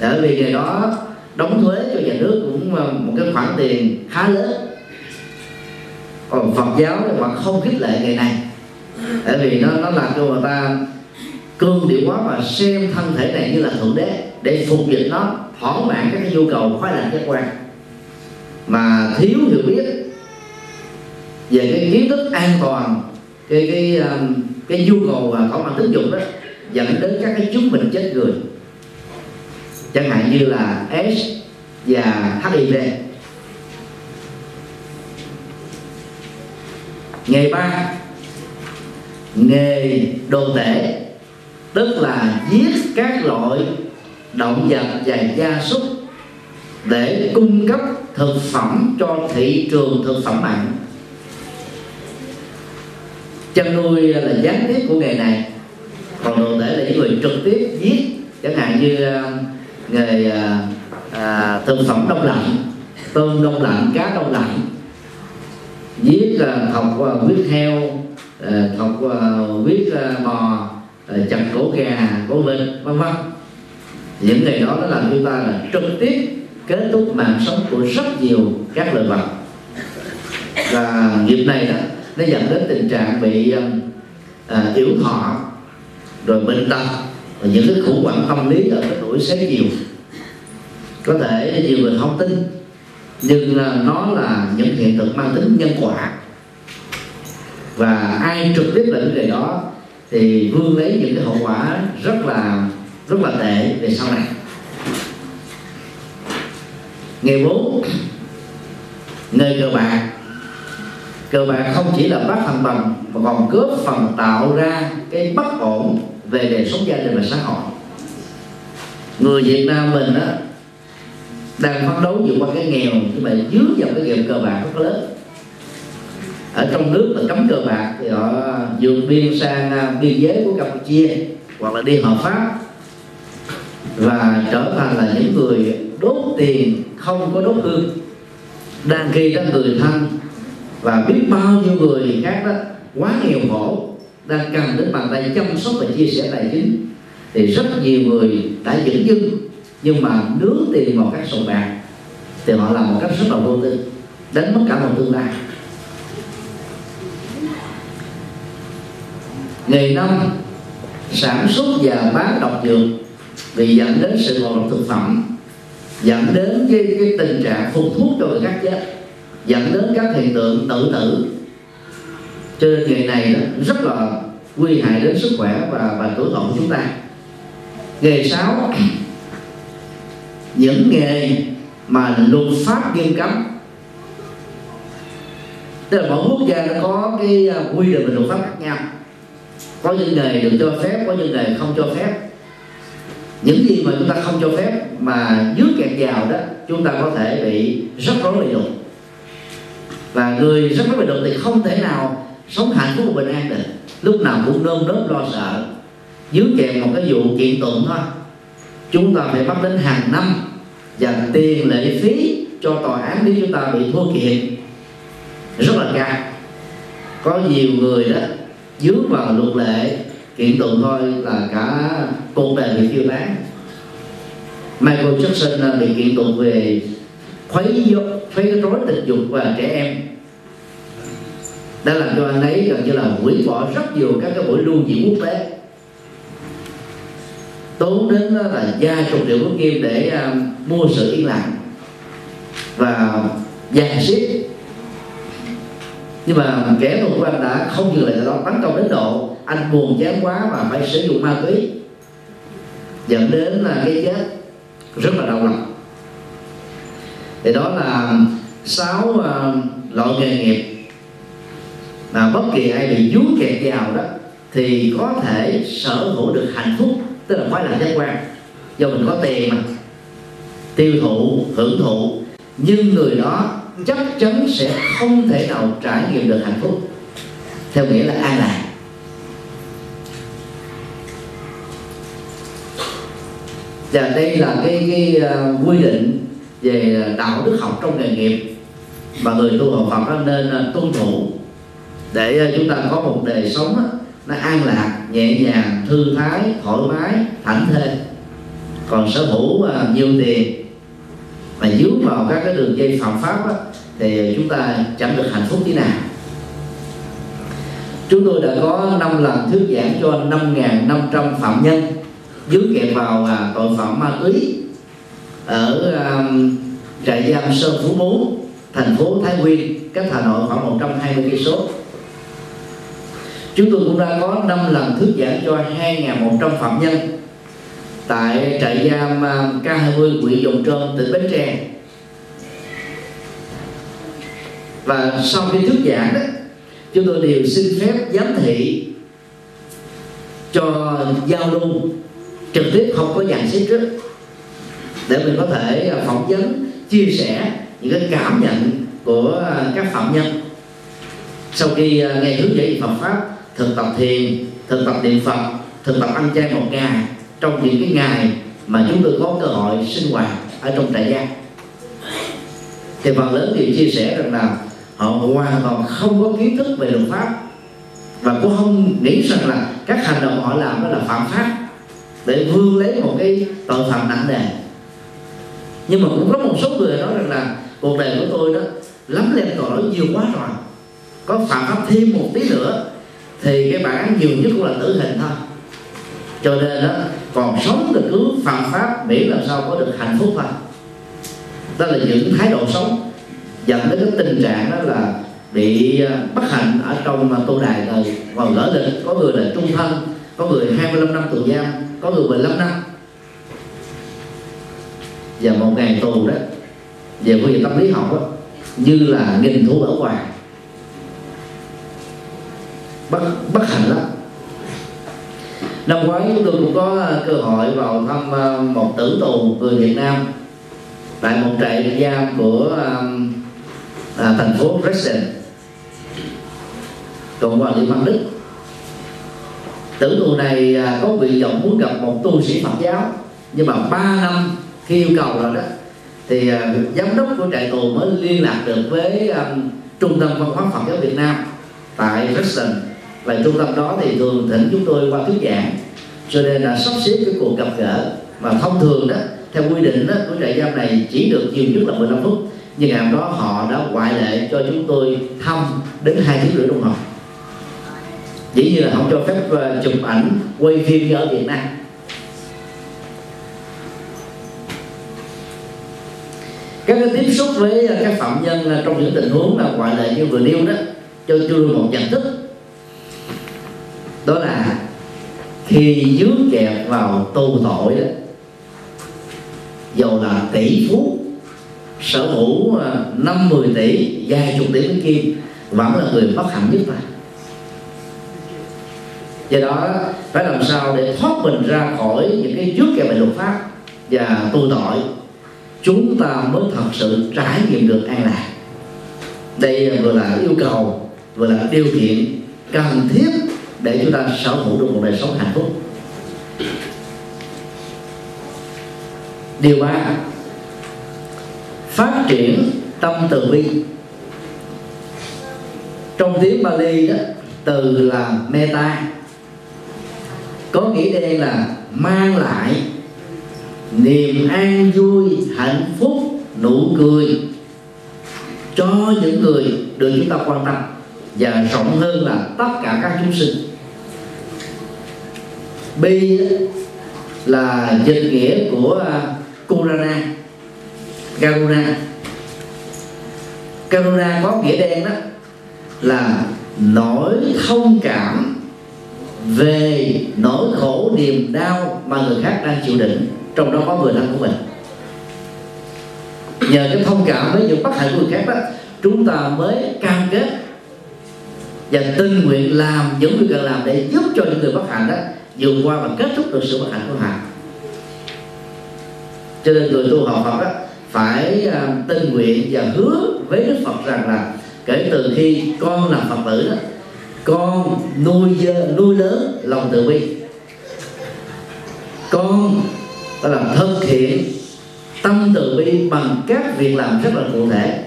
bởi vì nghề đó đóng thuế cho nhà nước cũng ờ, một cái khoản tiền khá lớn. Còn Phật giáo thì họ không khích lệ ngày này. Tại vì nó nó làm cho người ta cương điệu quá và xem thân thể này như là thượng đế để phục dịch nó, thỏa mãn các cái nhu cầu khoái lạc giác quan. Mà thiếu hiểu biết về cái kiến thức an toàn, cái cái ờ, cái nhu cầu và thỏa mãn tính dục đó dẫn đến các cái chứng bệnh chết người chẳng hạn như là S và HIV nghề ba. Nghề đồ tể, tức là giết các loại động vật và gia súc để cung cấp thực phẩm cho thị trường thực phẩm mặn chăn nuôi là gián tiếp của nghề này. Còn đồ tể là những người trực tiếp giết. Chẳng hạn như nghề à, à, thực phẩm đông lạnh tôm đông lạnh cá đông lạnh. Giết à, thọc à, huyết heo à, thọc à, huyết à, bò à, chặt cổ gà cổ vịt vân vân. Những ngày đó nó làm chúng ta là trực tiếp kết thúc mạng sống của rất nhiều các loài vật. Và nghiệp này đó nó dẫn đến tình trạng bị à, à yếu thọ rồi bệnh tật và những cái khủng hoảng tâm lý ở cái tuổi xế chiều có thể nhiều người không tin, nhưng nó là những hiện tượng mang tính nhân quả. Và ai trực tiếp là vấn đó, thì vương lấy những cái hậu quả rất là rất là tệ về sau này. Nghề bốn nghề cờ bạc. Cờ bạc không chỉ là bắt thằng bằng mà còn góp phần tạo ra cái bất ổn về đời sống gia đình và xã hội. Người Việt Nam mình á, đang phấn đấu vượt qua cái nghèo, nhưng mà dưới vào cái nghèo cờ bạc rất lớn. Ở trong nước là cấm cờ bạc thì họ vượt biên sang à, biên giới của Campuchia hoặc là đi hợp pháp. Và trở thành là những người đốt tiền không có đốt hương. Đang khi đó người thân và biết bao nhiêu người khác đó, quá nghèo khổ đang cần đến bàn tay chăm sóc và chia sẻ tài chính. Thì rất nhiều người đã dẫn dưng nhưng mà nướng tiền vào các sòng bạc thì họ làm một cách rất là vô tư đánh mất cả một tương lai. Ngày năm sản xuất và bán độc dược thì dẫn đến sự ngộ độc thực phẩm dẫn đến cái, cái tình trạng phun thuốc cho người khác chết dẫn đến các hiện tượng tự tử chơi nghề này đó rất là nguy hại đến sức khỏe và và tuổi thọ của chúng ta. Nghề sáu những nghề mà luật pháp nghiêm cấm. Tức là mỗi quốc gia nó có cái à, quy định về luật pháp khác nhau. Có những nghề được cho phép, có những nghề không cho phép. Những gì mà chúng ta không cho phép mà dưới kẹt vào đó, chúng ta có thể bị rất rối bị đục và người rất rối bị đục thì không thể nào sống hạnh phúc bình an được. Lúc nào cũng nơm nớp lo sợ. Dưới kèm một cái vụ kiện tụng thôi. Chúng ta phải bắt đến hàng năm dành tiền lệ phí cho tòa án nếu chúng ta bị thua kiện rất là cao. Có nhiều người đó, dướng vào luật lệ. Kiện tụng thôi là cả cuộc đời bị tiêu tán. Michael Jackson à, bị kiện tụng về khuấy khuấy rối tình dục và trẻ em đã làm cho anh ấy gần như là hủy bỏ rất nhiều các cái buổi lưu diễn quốc tế. Tốn đến là gia chục triệu quốc kim để uh, mua sự yên lặng và dàn xếp. Nhưng mà kẻ thù của anh đã không dừng lại đó tấn công đến độ anh buồn chán quá và phải sử dụng ma túy dẫn đến là cái chết rất là đau lòng. Thì đó là sáu uh, loại nghề nghiệp mà bất kỳ ai bị dướng kẹt vào đó thì có thể sở hữu được hạnh phúc tức là khoái lạc giác quan. Do mình có tiền mà tiêu thụ hưởng thụ nhưng người đó chắc chắn sẽ không thể nào trải nghiệm được hạnh phúc. Theo nghĩa là an lạc. Và đây là cái cái uh, quy định về đạo đức học trong nghề nghiệp. Mà người tu học Phật nên uh, tuân thủ để ờ, chúng ta có một đời sống nó an lạc nhẹ nhàng thư thái thoải mái thảnh thơi. Còn sở hữu ờ, nhiều tiền mà dướng vào các cái đường dây phạm pháp đó, thì chúng ta chẳng được hạnh phúc tí nào. Chúng tôi đã có 5 lần thuyết giảng cho 5.500 phạm nhân dướng kẹt vào à, tội phạm ma túy ở à, trại giam Sơn Phú Mú thành phố Thái Nguyên cách Hà Nội khoảng 120 cây số chúng tôi cũng đã có 5 lần thuyết giảng cho 2.100 phạm nhân tại trại giam à, K20 huyện Dòng Trơn, tỉnh Bến Tre. Và sau khi thuyết giảng đó, chúng tôi đều xin phép giám thị cho giao lưu trực tiếp, không có dàn xếp trước, để mình có thể à, phỏng vấn, chia sẻ những cái cảm nhận của à, các phạm nhân. Sau khi nghe hướng dẫn Phật pháp thực tập thiền thực tập niệm Phật thực tập ăn chay một ngày. Trong những cái ngày mà chúng tôi có cơ hội sinh hoạt ở trong trại giam. Thì phần lớn đều chia sẻ rằng là họ hoàn toàn không có kiến thức về luật pháp và cũng không nghĩ rằng là các hành động họ làm đó là phạm pháp để vươn lấy một cái tội phạm nặng nề. Nhưng mà cũng có một số người nói rằng là cuộc đời của tôi đó lắm lên tội lỗi nhiều quá rồi. Có phạm pháp thêm một tí nữa thì cái bản án nhiều nhất cũng là tử hình thôi. Cho nên đó còn sống được cứ phạm pháp miễn làm sao có được hạnh phúc thôi. Đó là những thái độ sống. Dẫn đến cái tình trạng đó là bị à, bất hạnh ở trong à, tu đài rồi còn lỡ định có người là trung thân có người 25 năm tù giam có người 15 năm. Và một ngày tù đó về phương diện tâm lý học đó, như là nghìn thú ở ngoài bất bất hạnh lắm. Năm ngoái chúng tôi cũng có ờ, cơ hội vào thăm ờ, một tử tù người Việt Nam. Tại một trại giam của à, thành phố Dresden. Cộng hòa liên bang Đức. Tử tù này à, có nguyện vọng muốn gặp một tu sĩ Phật giáo. Nhưng mà 3 năm khi yêu cầu rồi đó thì à, giám đốc của trại tù mới liên lạc được với um, trung tâm văn hóa Phật giáo Việt Nam tại Dresden và trung tâm đó thì thường thỉnh chúng tôi qua thuyết giảng. Cho nên là sắp xếp cái cuộc gặp gỡ. Mà thông thường đó theo quy định đó, của trại giam này chỉ được nhiều nhất là 15 phút. Nhưng ngày hôm đó họ đã ngoại lệ cho chúng tôi thăm đến hai tiếng rưỡi đồng hồ. Dĩ nhiên là không cho phép uh, chụp ảnh quay phim như ở Việt Nam. Các cái tiếp xúc với ờ, các phạm nhân trong những tình huống là ngoại lệ như vừa nêu đó cho tôi một nhận thức đó là khi dướng kẹt vào tu tội đó dầu là tỷ phú sở hữu à, năm mười tỷ vài chục tỷ đến kim vẫn là người bất hạnh nhất mà do đó phải làm sao để thoát mình ra khỏi những cái trước kẹo về luật pháp và tu tội chúng ta mới thật sự trải nghiệm được an lạc. Đây vừa là yêu cầu vừa là điều kiện cần thiết để chúng ta sở hữu được một đời sống hạnh phúc. Điều ba, phát triển tâm từ bi. Trong tiếng Bali đó, từ là meta. Có nghĩa đen là mang lại niềm an vui, hạnh phúc, nụ cười cho những người được chúng ta quan tâm. Và rộng hơn là tất cả các chúng sinh bi là dịch nghĩa của à, Kurana Karuna Karuna có nghĩa đen đó là nỗi thông cảm về nỗi khổ, niềm đau mà người khác đang chịu đựng. Trong đó có người thân của mình. Nhờ cái thông cảm với những bất hạnh của người khác đó, chúng ta mới cam kết và tình nguyện làm những việc cần làm để giúp cho những người bất hạnh đó vượt qua và kết thúc được sự bất hạnh của họ cho nên người tu học Phật đó phải uh, nguyện và hứa với Đức Phật rằng là kể từ khi con làm Phật tử đó con nuôi dơ, nuôi lớn lòng từ bi. Con đã làm thân thiện tâm từ bi bằng các việc làm rất là cụ thể.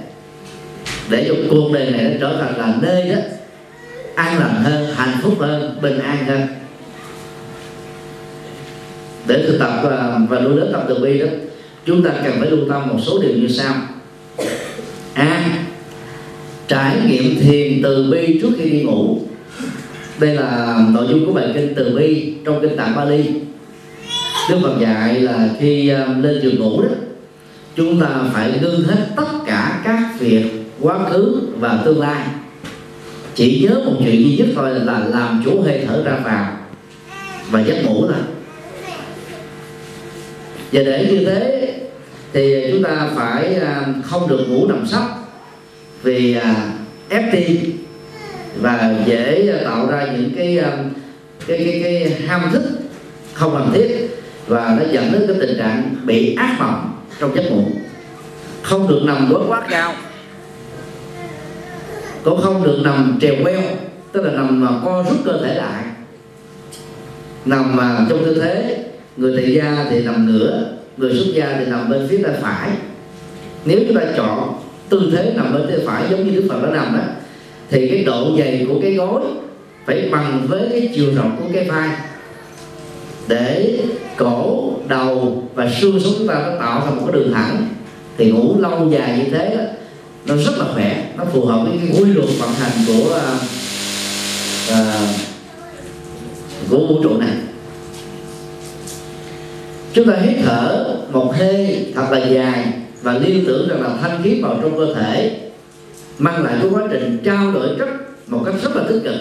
Để cho cuộc đời này nó trở thành là nơi đó an lành hơn hạnh phúc hơn bình an hơn để thực tập à, và, và nuôi lớn tâm từ bi đó chúng ta cần phải lưu tâm một số điều như sau. A. Trải nghiệm thiền từ bi trước khi đi ngủ. Đây là nội dung của bài kinh từ bi trong kinh tạng Bali. Đức Phật dạy là khi à, lên giường ngủ đó chúng ta phải ngưng hết tất cả các việc quá khứ và tương lai. Chỉ nhớ một chuyện duy nhất thôi là làm chủ hơi thở ra vào và giấc ngủ thôi và để như thế thì chúng ta phải à, không được ngủ nằm sấp vì à, FT tim và dễ tạo ra những cái à, cái cái, cái ham thích không cần thiết và nó dẫn đến cái tình trạng bị ác mộng trong giấc ngủ. Không được nằm gối quá cao cũng không được nằm trèo queo tức là nằm mà co rút cơ thể lại. Nằm mà trong tư thế người tại gia thì nằm ngửa người xuất gia thì nằm bên phía tay phải. Nếu chúng ta chọn tư thế nằm bên tay phải giống như đức phật đã nằm đó thì cái độ dày của cái gối phải bằng với cái chiều rộng của cái vai. Để cổ đầu và xương sống chúng ta nó tạo thành một cái đường thẳng thì ngủ lâu dài như thế đó, nó rất là khỏe nó phù hợp với cái quy luật vận hành của uh, uh, của vũ trụ này chúng ta hít thở một hơi thật là dài và liên tưởng rằng là thanh khí vào trong cơ thể mang lại cái quá trình trao đổi chất một cách rất là tích cực.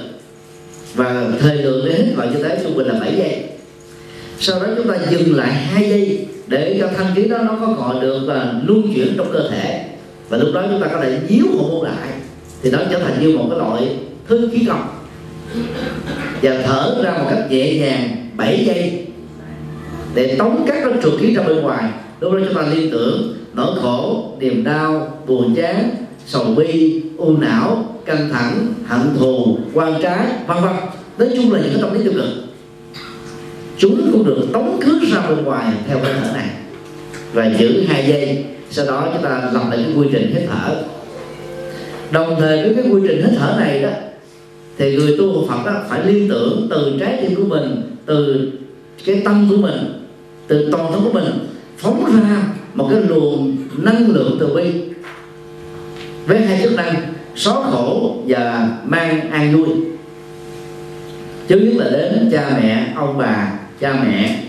Và thời lượng để hít vào như thế trung bình là 7 giây. Sau đó chúng ta dừng lại hai giây để cho thanh khí đó nó có gọi được và luân chuyển trong cơ thể. Và lúc đó chúng ta có thể díu hồn môn lại. Thì nó trở thành như một cái loại thứ khí công và thở ra một cách nhẹ nhàng 7 giây để tống các cái trục khí ra bên ngoài. Lúc đó chúng ta liên tưởng, nỗi khổ, niềm đau, buồn chán, sầu bi, u não, căng thẳng, hận thù, quan trái, vân vân. Nói chung là những cái tâm lý tiêu cực. Chúng cũng được tống khứ ra bên ngoài theo hơi thở này. Và giữ hai giây, sau đó chúng ta làm lại cái quy trình hít thở. Đồng thời với cái quy trình hít thở này đó, thì người tu học Phật đó phải liên tưởng từ trái tim của mình, từ cái tâm của mình từ toàn thân của mình phóng ra một cái luồng năng lượng từ bi. Với hai chức năng, xóa khổ và mang an vui. Trước nhất là đến cha mẹ, ông bà, cha mẹ,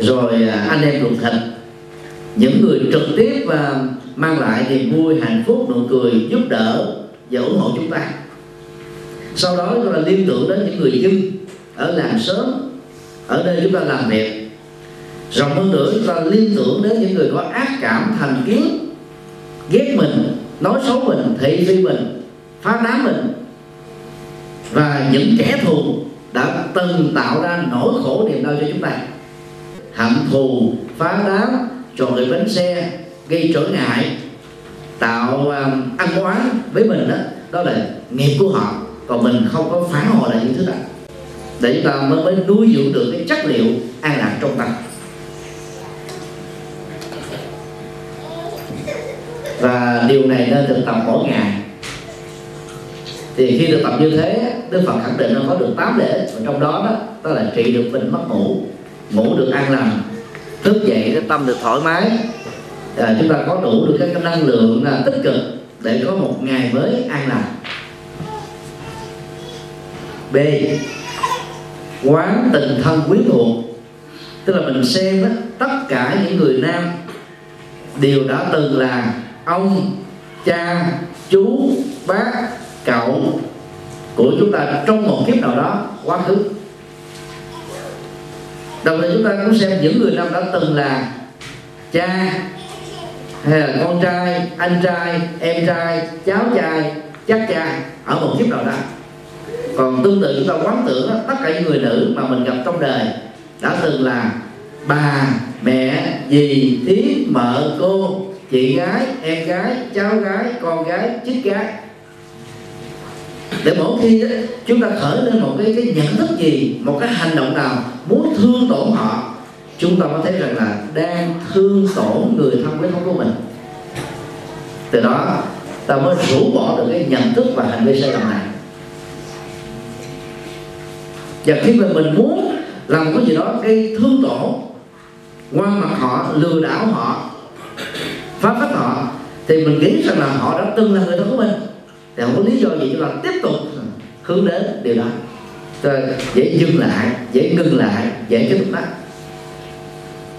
rồi à, anh em ruột thịt. Những người trực tiếp và mang lại niềm vui, hạnh phúc, nụ cười giúp đỡ và ủng hộ chúng ta. Sau đó chúng ta liên tưởng đến những người dân ở làng sớm ở nơi chúng ta làm việc rộng hơn nữa chúng ta liên tưởng đến những người có ác cảm thành kiến ghét mình nói xấu mình thị phi mình phá đám mình. Và những kẻ thù đã từng tạo ra nỗi khổ niềm đau cho chúng ta. Hận thù phá đám trò người bánh xe gây trở ngại tạo um, ăn oán với mình đó đó là nghiệp của họ. Còn mình không có phản hồi lại những thứ đó để chúng ta mới, mới nuôi dưỡng được cái chất liệu an lạc trong tâm. Và điều này nên thực tập mỗi ngày. Thì khi thực tập như thế đức phật khẳng định nó có được 8 lễ. Và trong đó đó đó là trị được bệnh mất ngủ ngủ được an lành thức dậy cái tâm được thoải mái. À, chúng ta có đủ được cái năng lượng là tích cực để có một ngày mới an lành. B. Quán tình thân quyến thuộc. Tức là mình xem đó, tất cả những người nam đều đã từng là ông, cha, chú, bác, cậu của chúng ta trong một kiếp nào đó quá khứ. Đồng thời chúng ta cũng xem những người nam đã từng là cha hay là con trai, anh trai, em trai, cháu trai, chắc trai ở một kiếp nào đó. Còn tương tự chúng ta quán tưởng tất cả những người nữ mà mình gặp trong đời đã từng là bà, mẹ, dì, thím, mợ, cô chị gái em gái cháu gái con gái chiếc gái. Để mỗi khi đó, chúng ta khởi lên một cái cái nhận thức gì một cái hành động nào muốn thương tổn họ chúng ta có thấy rằng là đang thương tổn người thân quyến của mình. Từ đó ta mới rũ bỏ được cái nhận thức và hành vi sai lầm này. Và khi mà mình muốn làm cái gì đó gây thương tổn quan mặt họ lừa đảo họ phá phách họ, thì mình nghĩ rằng là họ đã từng là người thân của mình. Thì không có lý do gì cho là tiếp tục hướng đến điều đó. Rồi dễ dừng lại, dễ ngừng lại, dễ kết thúc đó.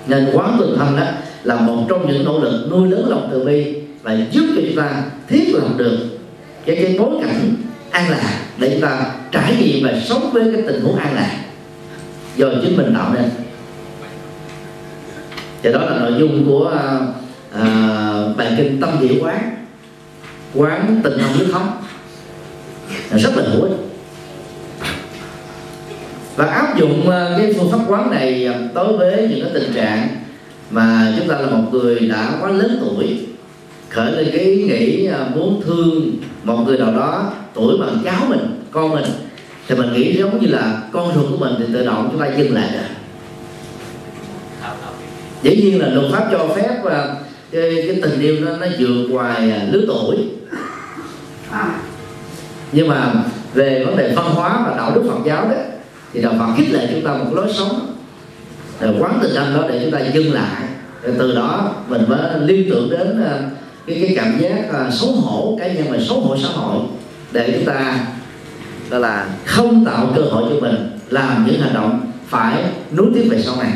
Nên quán tự thân đó là một trong những nỗ lực nuôi lớn lòng từ bi và giúp cho chúng ta thiết lập được cái cái bối cảnh an lạc để chúng ta trải nghiệm và sống với cái tình huống an lạc do chính mình tạo nên. Và đó là nội dung của à, à, bài kinh tâm địa quán. Quán tình không nước thống. Rất là hữu ích. Và áp dụng ờ, cái phương pháp quán này ờ, đối với những cái tình trạng mà chúng ta là một người đã quá lớn tuổi khởi lên cái ý nghĩ muốn thương một người nào đó tuổi bằng cháu mình con mình thì mình nghĩ giống như là con ruột của mình thì tự động chúng ta dừng lại rồi dĩ nhiên là luật pháp cho phép cái, cái tình yêu nó nó vượt ngoài à, lứa tuổi. Nhưng mà về vấn đề văn hóa và đạo đức Phật giáo đó thì đạo Phật khích lệ chúng ta một lối sống. Rồi quán tình anh đó để chúng ta dừng lại. Rồi từ đó mình mới liên tưởng đến à, cái cái cảm giác xấu hổ cá nhân và xấu hổ xã hội. Để chúng ta gọi là không tạo cơ hội cho mình làm những hành động phải nối tiếp về sau này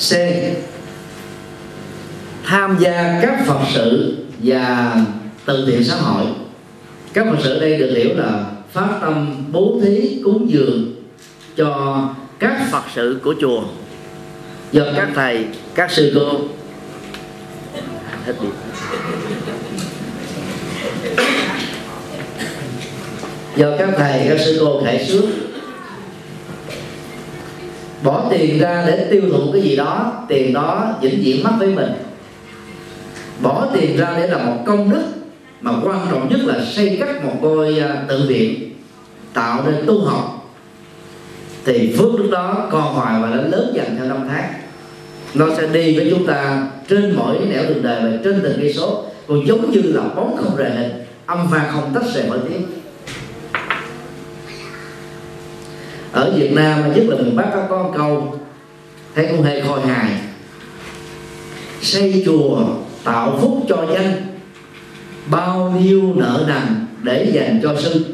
C. Tham gia các Phật sự và từ thiện xã hội. Các Phật sự đây được hiểu là phát tâm bố thí, cúng dường cho các Phật sự của chùa. Do các thầy, các sư cô. Hết điện do các thầy, các sư cô khải xuất bỏ tiền ra để tiêu thụ cái gì đó, tiền đó vĩnh viễn mất với mình. Bỏ tiền ra để làm một công đức mà quan trọng nhất là xây cất một ngôi à, tự viện, tạo nên tu học. Thì phước lúc đó còn hoài và nó lớn dần theo năm tháng. Nó sẽ đi với chúng ta trên mỗi nẻo đường đời và trên từng cây số. Còn giống như là bóng không rời hình, âm vang không tách rời bởi tiếng ở Việt Nam nhất là miền Bắc có con câu, thấy cũng hơi khôi hài xây chùa, tạo phúc cho dân bao nhiêu nợ nần để dành cho sư.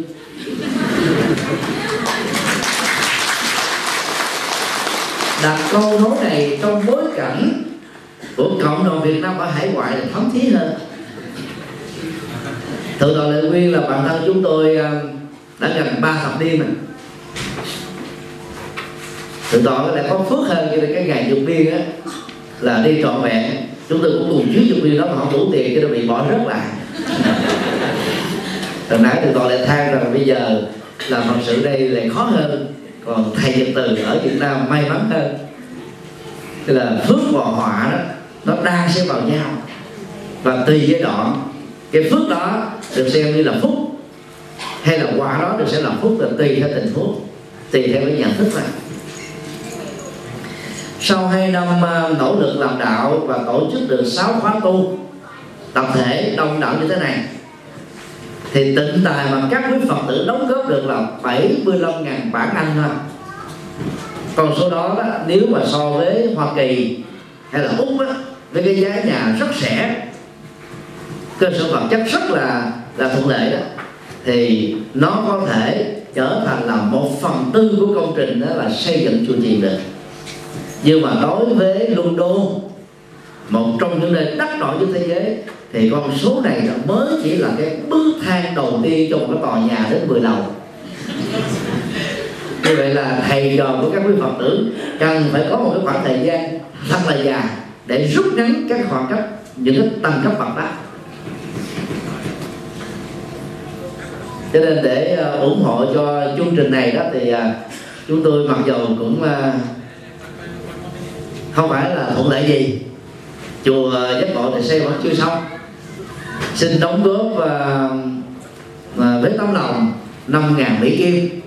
Đặt câu nói này trong bối cảnh của cộng đồng Việt Nam ở hải ngoại là thấm thía hơn. Thượng tọa lệ nguyên là bạn thân chúng tôi à, đã gần ba thập niên rồi thượng tọa lại có phước hơn cho nên cái ngày dục viên á là đi trọn vẹn. Chúng tôi cũng cùng chuyến dục viên đó mà không đủ tiền cho nên bị bỏ rớt lại. Hồi nãy thượng tọa lại than rằng bây giờ làm phật sự đây lại khó hơn còn thầy nhật từ ở việt nam may mắn hơn. Tức là phước và họa đó nó đang sẽ vào nhau. Và tùy giai đoạn cái phước đó được xem như là phúc hay là quả đó được sẽ là phúc là tùy theo tình huống tùy theo cái nhận thức này sau hai năm à, nỗ lực làm đạo và tổ chức được sáu khóa tu tập thể đông đảo như thế này thì tịnh tài mà các quý phật tử đóng góp được là 75.000 bản anh thôi. Còn số đó, đó nếu mà so với Hoa Kỳ hay là Úc đó, với cái giá nhà rất rẻ cơ sở vật chất rất là là thuận lợi đó thì nó có thể trở thành là một phần tư của công trình đó là xây dựng chùa chiền được nhưng mà đối với London một trong những nơi đắt đỏ trên thế giới, thì con số này mới chỉ là cái bước thang đầu tiên trong một cái tòa nhà đến 10 lầu. Như vậy là thầy trò của các quý phật tử cần phải có một cái khoảng thời gian thật là dài để rút ngắn các khoảng cách, những cái tầng cấp bậc đó cho nên để ờ, ủng hộ cho chương trình này đó thì ờ, chúng tôi mặc dù cũng ờ, không phải là thuận lợi gì. Chùa ờ, giác ngộ thì xây vẫn chưa xong. Xin đóng góp uh, uh, với tấm lòng 5.000 Mỹ Kim.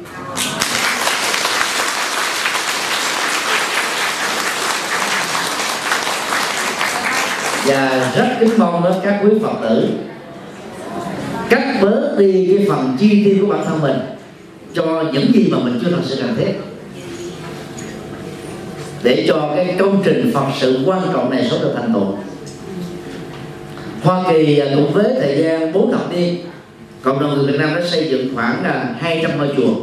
Và rất kính mong đó các quý Phật tử cắt bớt đi cái phần chi tiêu của bản thân mình cho những gì mà mình chưa thật sự cần thiết để cho cái công trình phật sự quan trọng này sớm được thành tựu. Hoa Kỳ à, cũng với thời gian 4 thập niên cộng đồng người Việt Nam đã xây dựng khoảng 200 ngôi chùa.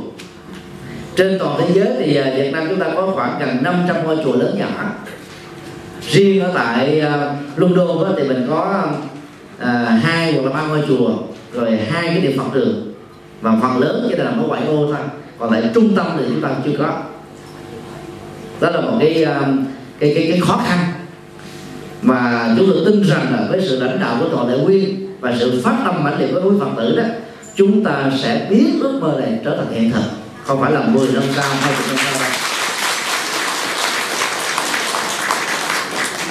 Trên toàn thế giới thì à, Việt Nam chúng ta có khoảng gần 500 ngôi chùa lớn nhỏ. Riêng ở tại à, London đó, thì mình có hai hoặc là ba ngôi chùa rồi hai cái điểm Phật đường và phần lớn chỉ là nằm ở ngoại ô thôi còn tại trung tâm thì chúng ta chưa có đó là một cái ờ, cái cái, cái khó khăn. Mà chúng tôi tin rằng là với sự lãnh đạo của toàn đại nguyên và sự phát tâm mãnh liệt của quý phật tử đó chúng ta sẽ biến ước mơ này trở thành hiện thực. Không phải là 10 năm sau hai năm sau đâu.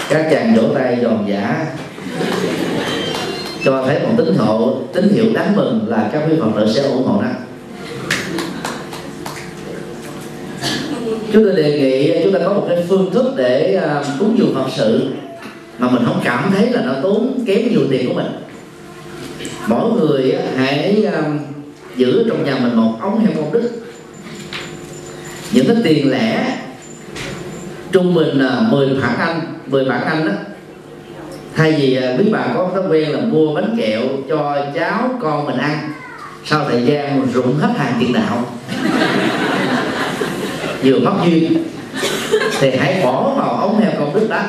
Các chàng vỗ tay giòn giả cho thấy một tín hiệu tín hiệu đáng mừng là các quý phật tử sẽ ủng hộ nó. Chúng tôi đề nghị à, chúng ta có một cái phương thức để à, cúng dường phật sự mà mình không cảm thấy là nó tốn kém nhiều tiền của mình. Mỗi người à, hãy giữ trong nhà mình một ống heo công đức. Những cái tiền lẻ trung bình là 10 bảng anh 10 bảng anh đó thay vì quý bà có thói quen là mua bánh kẹo cho cháu con mình ăn, sau thời gian rụng hết hàng tiền đạo vừa mất duyên thì hãy bỏ vào ống heo công đức đó.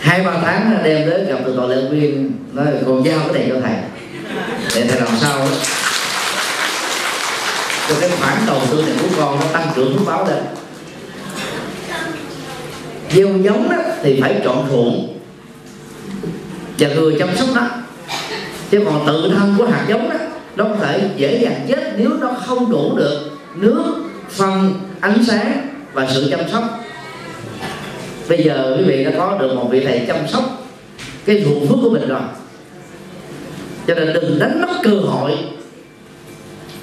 Hai ba tháng đem đến gặp được tội lệ viên nói con giao cái này cho thầy. Để thầy làm sao cho cái khoản đầu tư này của con nó tăng trưởng phước báo lên. Gieo giống đó, thì phải chọn ruộng và người chăm sóc nó. Chứ còn tự thân của hạt giống đó nó có thể dễ dàng chết nếu nó không đủ được nước phân ánh sáng và sự chăm sóc. Bây giờ quý vị đã có được một vị thầy chăm sóc cái ruộng phước của mình rồi. Cho nên đừng đánh mất cơ hội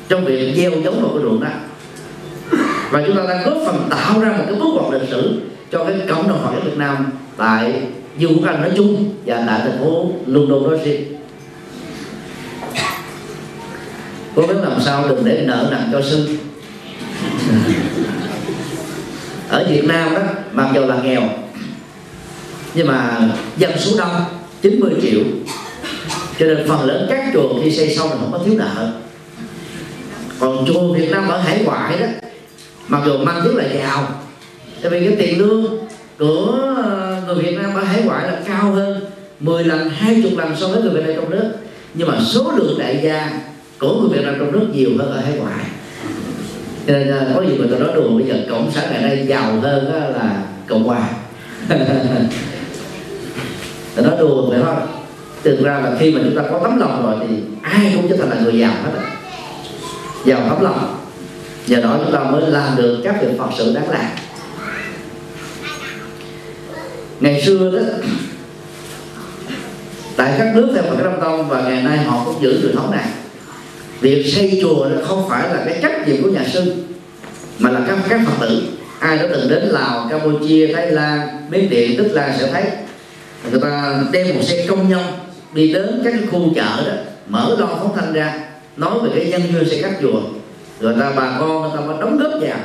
trong việc gieo giống vào cái ruộng đó. Và chúng ta đang góp phần tạo ra một cái bước ngoặt lịch sử cho cái cộng đồng Phật giáo Việt Nam tại Dương Quốc Anh nói chung và tại thành phố London nói riêng. Cố gắng làm sao đừng để nợ nặng cho sư. ở Việt Nam đó, mặc dù là nghèo, nhưng mà dân số đông 90 triệu. Cho nên phần lớn các chùa khi xây xong là không có thiếu nợ. Còn chùa Việt Nam ở hải ngoại đó, mặc dù mang tiếng là giàu, tại vì cái tiền lương của ờ, người Việt Nam ở hải ngoại là cao hơn 10 lần 20 lần so với người Việt Nam trong nước. Nhưng mà số lượng đại gia của người Việt Nam trong nước nhiều hơn ở hải ngoại cho nên à, có gì mà tôi nói đùa, bây giờ cộng sản ngày nay giàu hơn là cộng hòa. Tôi nói đùa phải không? Thực ra là khi mà chúng ta có tấm lòng rồi thì ai cũng trở thành là người giàu hết giàu tấm lòng. Nhờ đó chúng ta mới làm được các việc phật sự đáng làm. Ngày xưa đó, tại các nước theo Phật Nam Tông và ngày nay họ cũng giữ truyền thống này việc xây chùa nó không phải là cái trách nhiệm của nhà sư, mà là các các phật tử. Ai đã từng đến lào, campuchia, thái lan, miến điện tức là sẽ thấy. Người ta đem một xe công nhân đi đến các cái khu chợ đó, mở loa phóng thanh ra, nói về cái nhân duyên xây các chùa. Rồi ta bà con, người ta mới đóng góp vào.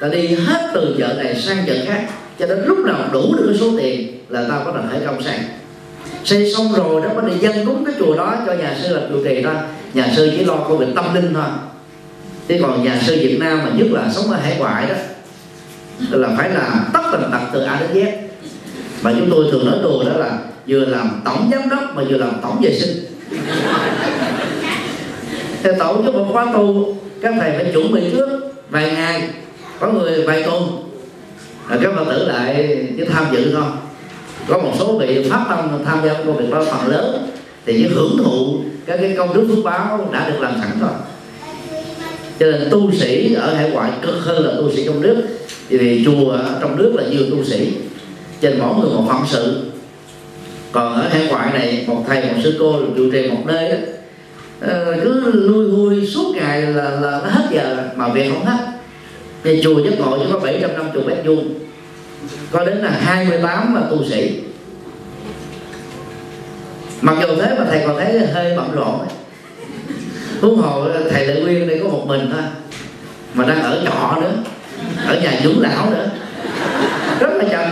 Ta đi hết từ chợ này sang chợ khác, cho đến lúc nào đủ được cái số tiền là ta có thể công sang xây xong rồi đó có thể dân cúng cái chùa đó cho nhà sư làm trụ trì thôi nhà sư chỉ lo công việc tâm linh thôi. Thế còn nhà sư Việt Nam mà nhất là sống ở hải ngoại đó, là phải làm tất tần tật từ A đến Z. Mà chúng tôi thường nói đùa đó là vừa làm tổng giám đốc mà vừa làm tổng vệ sinh. Thế tổ chức một khóa tu, các thầy phải chuẩn bị trước, vài ngày, có người vài tuần. Rồi các phật tử lại chỉ tham dự thôi. Có một số vị phát tâm tham gia công việc đó phần lớn thì chỉ hưởng thụ các cái công đức phước báo đã được làm sẵn thôi cho nên tu sĩ ở hải ngoại cực hơn là tu sĩ trong nước. Vì chùa trong nước là nhiều tu sĩ. Trên mỗi người một phận sự. Còn ở hải ngoại này một thầy một sư cô được trụ trì một nơi đó ờ, cứ lui hui suốt ngày là, là nó hết giờ mà việc không hết. Thì chùa nhất ngộ chỉ có 750 mét vuông. Có đến là 28 là tu sĩ mặc dù thế mà thầy còn thấy hơi bận rộn ấy. huống hồ thầy lệ nguyên đây có một mình thôi mà đang ở trọ nữa ở nhà dưỡng lão nữa. Rất là chậm.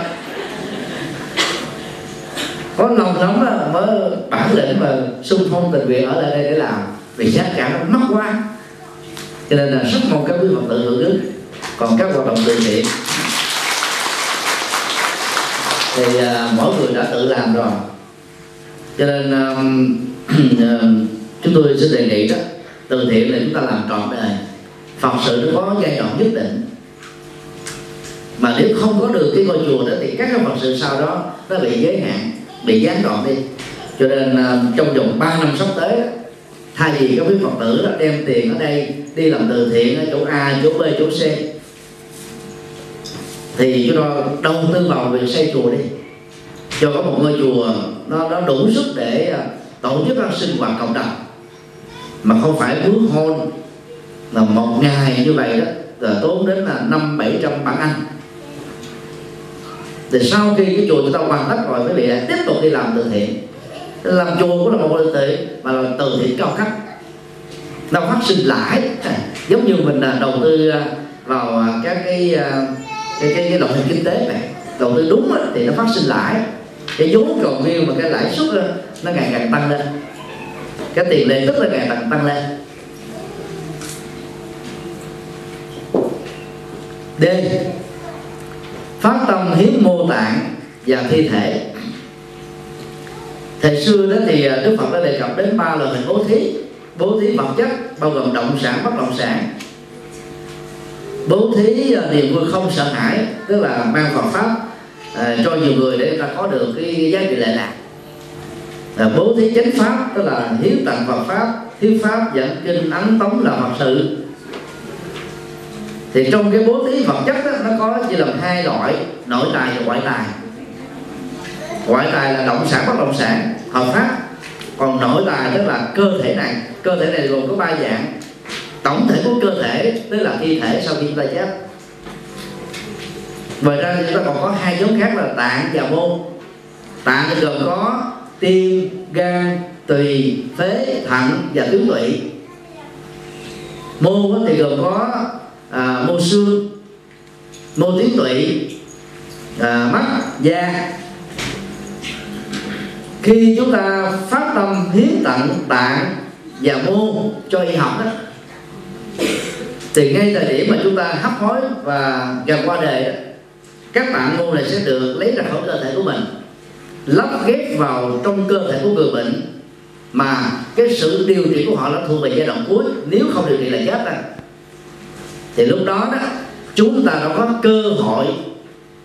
Có lòng lắm mới bản lĩnh mà xung phong tình nguyện ở lại đây để làm. Vì giá cả nó mắc quá. Cho nên là rất mong các quý phật tử hưởng ứng. Còn các hoạt động từ thiện. Thì uh, mỗi người đã tự làm rồi cho nên um, uh, chúng tôi sẽ đề nghị đó từ thiện là chúng ta làm trọn đời. Phật sự nó có giai đoạn nhất định. Mà nếu không có được cái ngôi chùa đó thì các cái phật sự sau đó nó bị giới hạn bị gián đoạn đi. Cho nên uh, trong vòng 3 năm sắp tới thay vì các quý phật tử đó đem tiền ở đây đi làm từ thiện ở chỗ A chỗ B chỗ C thì chúng ta đầu tư vào việc xây chùa đi. Cho có một ngôi chùa nó nó đủ sức để à, tổ chức các sinh hoạt cộng đồng. Mà không phải bước hôn là một ngày như vậy đó là tốn đến là năm bảy trăm bảng anh. Thì sau khi cái chùa chúng ta hoàn tất rồi quý vị lại tiếp tục đi làm từ thiện. Làm chùa cũng là một từ thiện mà là từ thiện cao cấp. Nó phát sinh lãi. Giống như mình à, đầu tư à, vào các cái cái cái, cái loại hình kinh tế này. Đầu tư đúng thì nó phát sinh lãi cái vốn còn nhiêu mà cái lãi suất nó ngày càng tăng lên. Cái tiền lệ tức là ngày càng tăng lên. D. Phát tâm hiến mô tạng và thi thể. Thời xưa đó thì à, đức phật đã đề cập đến ba loại hình bố thí. Bố thí vật chất, bao gồm động sản, bất động sản. Bố thí à, niềm vui không sợ hãi, tức là mang Phật pháp à, cho nhiều người để ta có được cái giá trị lệ lạc. À, bố thí chánh pháp tức là hiếu tặng Phật pháp hiếu pháp dẫn kinh ấn tống là Phật sự. Thì trong cái bố thí vật chất đó, nó có chỉ làm hai loại nội tài và ngoại tài. Ngoại tài là động sản bất động sản hợp pháp. Còn nội tài tức là cơ thể này cơ thể này gồm có ba dạng. Tổng thể của cơ thể tức là thi thể sau khi chúng ta chết ngoài ra chúng ta còn có hai giống khác là tạng và mô tạng thì gồm có tim gan tùy phế thận và tuyến tụy mô thì gồm có à, mô xương mô tuyến tụy à, mắt da. Khi chúng ta phát tâm hiến tặng tạng và mô cho y học đó thì ngay thời điểm mà chúng ta hấp hối và gần qua đời đó các tạng mô này sẽ được lấy ra khỏi cơ thể của mình, lắp ghép vào trong cơ thể của người bệnh mà cái sự điều trị của họ nó thuộc về giai đoạn cuối, nếu không điều trị là chết rồi thì lúc đó đó, chúng ta đã có cơ hội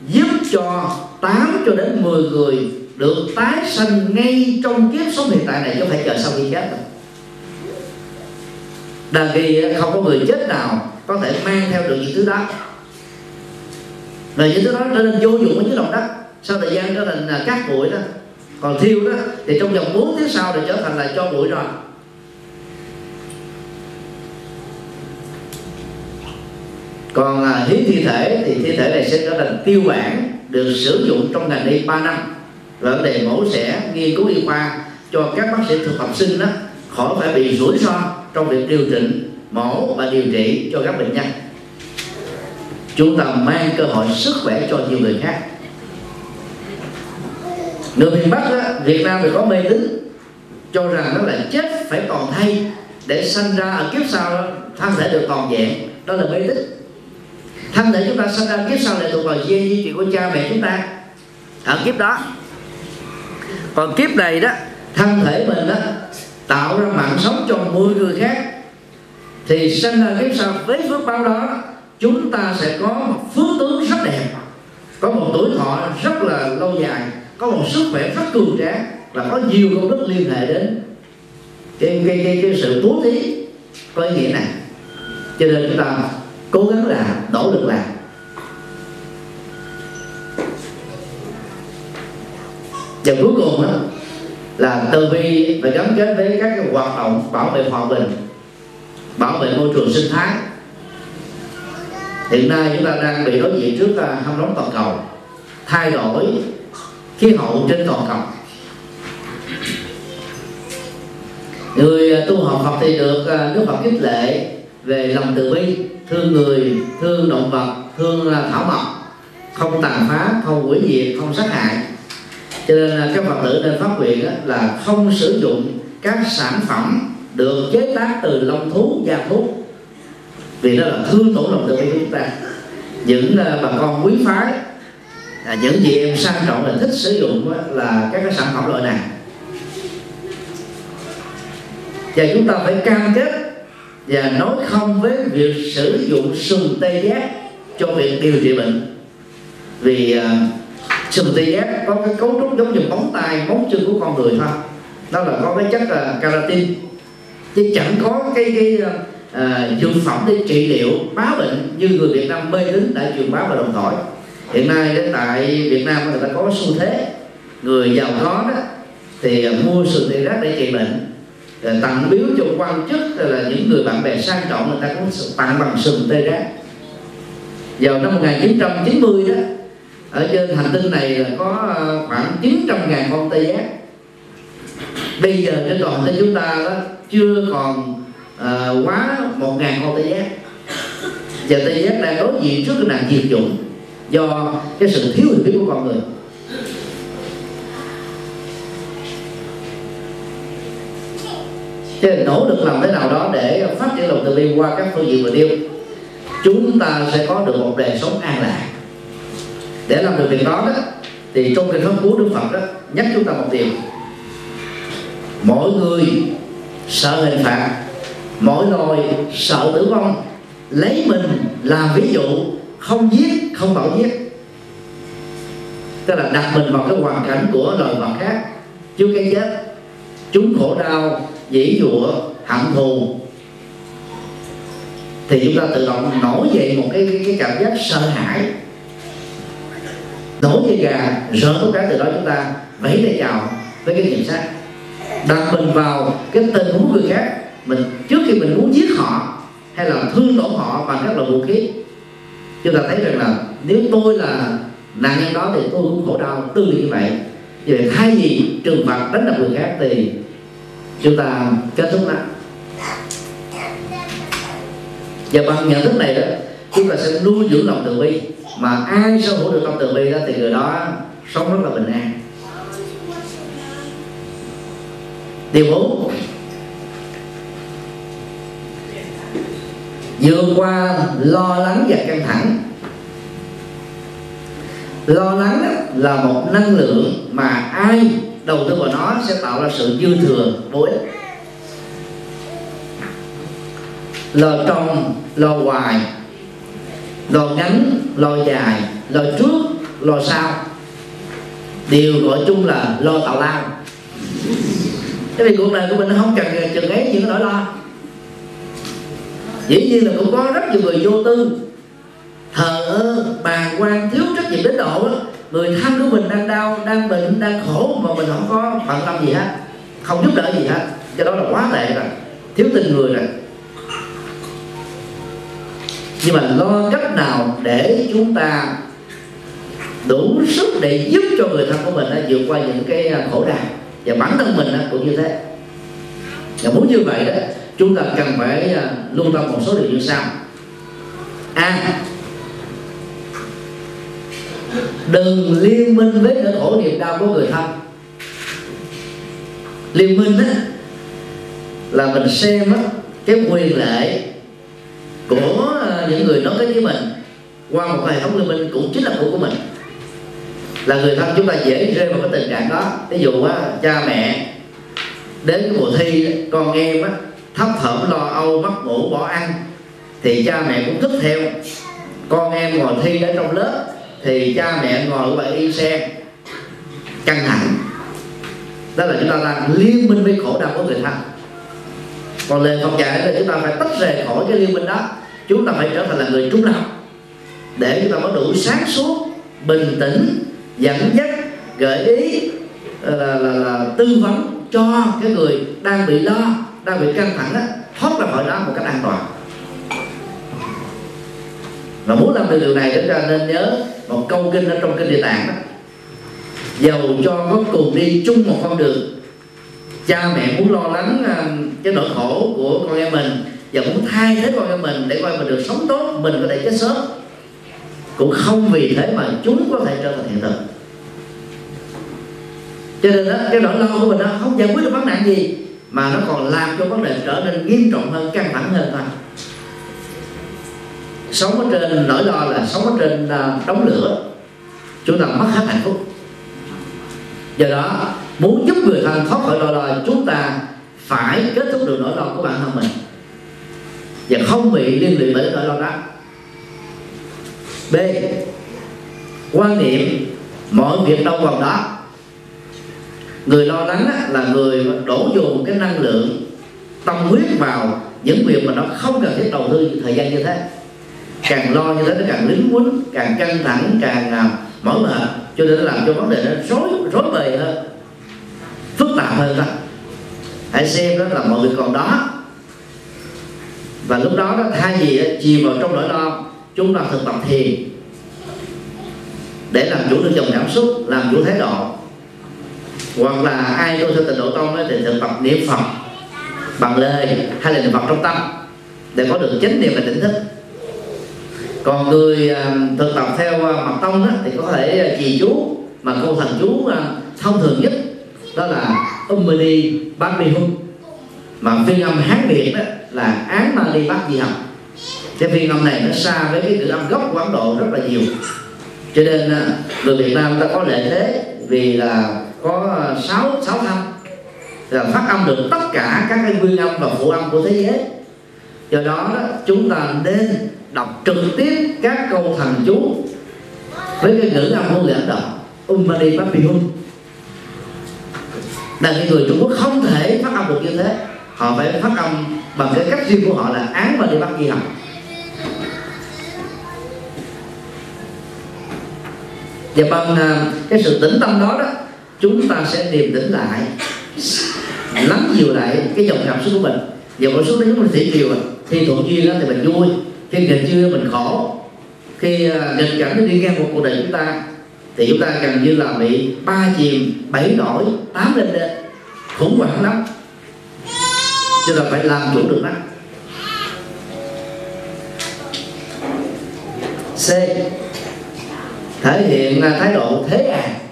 giúp cho 8 cho đến 10 người được tái sanh ngay trong kiếp sống hiện tại này, chứ không phải chờ sau khi chết đâu. Đàn kỳ không có người chết nào có thể mang theo được những thứ đó và những thứ đó trở nên vô dụng ở dưới lòng đất. Sau thời gian trở thành cát bụi đó còn thiêu đó, thì trong vòng 4 tiếng sau thì trở thành là cho bụi rồi. Còn là hiến thi thể thì thi thể này sẽ trở thành tiêu bản được sử dụng trong ngành y 3 năm. Và vấn đề mổ xẻ, nghiên cứu y khoa cho các bác sĩ thực tập sinh đó khỏi phải bị rủi ro trong việc điều chỉnh, mổ và điều trị cho các bệnh nhân chúng ta mang cơ hội sức khỏe cho nhiều người khác. Người miền bắc á việt nam thì có mê tín cho rằng nó là chết phải còn thay để sanh ra ở kiếp sau đó, thân thể được còn vẹn đó là mê tín. Thân thể chúng ta sanh ra kiếp sau lại thuộc vào gen di chuyển của cha mẹ chúng ta. Ở kiếp đó còn kiếp này đó thân thể mình đó tạo ra mạng sống cho 10 người khác thì sanh ra kiếp sau với phước báo đó chúng ta sẽ có một phước tướng rất đẹp. Có một tuổi thọ rất là lâu dài. Có một sức khỏe rất cường tráng. Và có nhiều công đức liên hệ đến. Cái, cái, cái, cái sự bố thí có ý nghĩa này. Cho nên chúng ta cố gắng làm nỗ lực làm. Và cuối cùng đó là từ bi và gắn kết với các cái hoạt động bảo vệ hòa bình bảo vệ môi trường sinh thái hiện nay chúng ta đang bị đối diện trước à, hâm nóng toàn cầu, thay đổi khí hậu trên toàn cầu. Người à, tu học Phật thì được à, Đức Phật khích lệ về lòng từ bi, thương người, thương động vật, thương thảo mộc, không tàn phá, không hủy diệt, không sát hại. Cho nên các phật tử nên phát nguyện là không sử dụng các sản phẩm được chế tác từ lông thú, da thú vì nó là thương tổn lòng từ bi của chúng ta. Những ờ, bà con quý phái à, những chị em sang trọng là thích sử dụng là các cái sản phẩm loại này. Và chúng ta phải cam kết và nói không với việc sử dụng sừng tê giác cho việc điều trị bệnh. Vì uh, sừng tê giác có cái cấu trúc giống như móng tay móng chân của con người thôi. Đó là có cái chất uh, keratin. Chứ chẳng có cái cái uh, Ờ, dược phẩm để trị liệu, báo bệnh như người Việt Nam mê tín đã truyền bá và đồng thổi hiện nay đến tại Việt Nam người ta có xu thế, người giàu có đó thì mua sừng tê giác để trị bệnh ờ, tặng biếu cho quan chức là những người bạn bè sang trọng, người ta cũng tặng bằng sừng tê giác. Vào năm 1990 đó, ở trên hành tinh này là có ờ, khoảng 900 ngàn con tê giác. Bây giờ trên toàn thế chúng ta đó, chưa còn uh, quá một ngàn con tê giác và tê giác đang đối diện trước cái nạn diệt chủng do cái sự thiếu hiểu biết của con người. Cho nên nỗ lực làm thế nào đó để phát triển lòng từ bi qua các phương diện vừa nêu chúng ta sẽ có được một đời sống an lạc. Để làm được việc đó, đó thì trong kinh pháp cú đức phật đó nhắc chúng ta một điều. Mỗi người sợ hình phạt mọi loài sợ tử vong lấy mình làm ví dụ không giết không bảo giết. Tức là đặt mình vào cái hoàn cảnh của loài vật khác. Trước cái chết chúng khổ đau dĩ dụa hận thù. Thì chúng ta tự động nổi dậy một cái cái, cái cảm giác sợ hãi. Nổi dây gà sợ tất cả từ đó chúng ta vẫy tay chào với cái kiểm sát đặt mình vào cái tình huống người khác mình, trước khi mình muốn giết họ, hay là thương tổn họ bằng các loại vũ khí, chúng ta thấy rằng là nếu tôi là nạn nhân đó thì tôi cũng khổ đau tương tự như vậy. Vậy thay vì trừng phạt đánh đập người khác thì chúng ta kết thúc nó và bằng nhận thức này đó, chúng ta sẽ nuôi dưỡng lòng từ bi. Mà ai sở hữu được lòng từ bi đó thì người đó sống rất là bình an. Điều bốn vượt qua lo lắng và căng thẳng. Lo lắng là một năng lượng mà ai đầu tư vào nó sẽ tạo ra sự dư thừa vô ích. Lo trong lo hoài, lo ngắn, lo dài, lo trước, lo sau. Đều gọi chung là lo tào lao cái vì cuộc đời của mình nó không cần chừng ấy những nỗi lo dĩ nhiên là cũng có rất nhiều người vô tư. Thờ ơ bàn quan thiếu trách nhiệm đến độ đó, người thân của mình đang đau đang bệnh đang khổ mà mình không có bận tâm gì hết không giúp đỡ gì hết. Cho đó là quá tệ rồi thiếu tình người rồi. Nhưng mà lo cách nào để chúng ta đủ sức để giúp cho người thân của mình đã vượt qua những cái à, khổ đau và bản thân mình cũng như thế. Và muốn như vậy đó chúng ta cần phải à, lưu tâm một số điều như sau. A. Đừng liên minh với nỗi khổ niềm đau của người thân. Liên minh á, là mình xem á, cái quyền lệ của à, những người nói cái với mình qua một hệ thống liên minh cũng chính là của của mình. Là người thân chúng ta dễ rơi vào cái tình trạng đó. Ví dụ á, cha mẹ đến cái mùa thi, con em á thấp thỏm lo âu mất ngủ bỏ ăn thì cha mẹ cũng thức theo. Con em ngồi thi đến trong lớp thì cha mẹ ngồi ở y xe. Căng thẳng. Đó là chúng ta đang liên minh với khổ đau của người thân. Còn lời Phật dạy là chúng ta phải tách rời khỏi cái liên minh đó. Chúng ta phải trở thành là người trung lập. Để chúng ta có đủ sáng suốt bình tĩnh dẫn dắt gợi ý là, là, là, là tư vấn cho cái người đang bị lo đang bị căng thẳng á, thoát ra khỏi đó một cách an toàn. Và muốn làm được điều này chúng ta nên nhớ một câu kinh ở trong kinh địa tạng đó. Dầu cho có cùng đi chung một con đường cha mẹ muốn lo lắng à, cái nỗi khổ của con em mình và muốn thay thế con em mình để coi mình được sống tốt mình có thể chết sớm cũng không vì thế mà chúng có thể trở thành hiện thực. Cho nên đó, cái nỗi lo của mình nó không giải quyết được vấn nạn gì mà nó còn làm cho vấn đề trở nên nghiêm trọng hơn, căng thẳng hơn thôi. Sống ở trên, nỗi lo là sống ở trên à, đống lửa, chúng ta mất hết hạnh phúc. Do đó, muốn giúp người thân thoát khỏi nỗi lo, chúng ta phải kết thúc được nỗi lo của bản thân mình. Và không bị liên lụy bởi nỗi lo đó. B. Quan niệm mọi việc đâu vào đó người lo lắng là người đổ dồn cái năng lượng tâm huyết vào những việc mà nó không cần thiết đầu tư thời gian như thế. Càng lo như thế nó càng lính quýnh càng căng thẳng càng uh, mỏi mệt. Cho nên nó làm cho vấn đề nó rối rối bời hơn phức tạp hơn đó. Hãy xem đó là mọi người còn đó. Và lúc đó, đó thay vì chìm vào trong nỗi lo chúng ta thực tập thiền để làm chủ được dòng cảm xúc làm chủ thái độ hoặc là ai tu theo tịnh độ tông thì thực tập niệm phật bằng lời hay là niệm phật trong tâm để có được chánh niệm và tỉnh thức. Còn người à, thực tập theo à, mặt mật tông đó, thì có thể à, trì chú mà câu thần chú thông thường nhất đó là Ummani Bát Mi Hung. Mà phiên âm hán việt đó là án Mani Bát Di Hồng cái phiên âm này nó xa với cái ngữ âm gốc của Ấn Độ rất là nhiều. Cho nên người Việt Nam ta có lợi thế vì là có ờ, sáu sáu thanh là phát âm được tất cả các cái nguyên âm và phụ âm của thế giới. Do đó, đó chúng ta nên đọc trực tiếp các câu thần chú với cái ngữ âm ngôn ngữ Ấn Độ Ummani Papihum là những người Trung Quốc không thể phát âm được như thế. Họ phải phát âm bằng cái cách riêng của họ là án và đi bắt di học và bằng ờ, cái sự tĩnh tâm đó đó chúng ta sẽ điềm tĩnh lại, lắng dịu lại cái dòng cảm xúc của mình. Dòng cảm xúc đấy chúng mình thủy chiều à. khi thuận duyên thì mình vui, khi nghịch duyên mình khổ. Khi à, nghịch cảnh nó đi ngang một cuộc đời chúng ta, thì chúng ta gần như là bị ba chìm bảy nổi, tám lên lên khủng hoảng lắm. Cho nên phải làm chủ được nó. C. Thể hiện thái độ thế à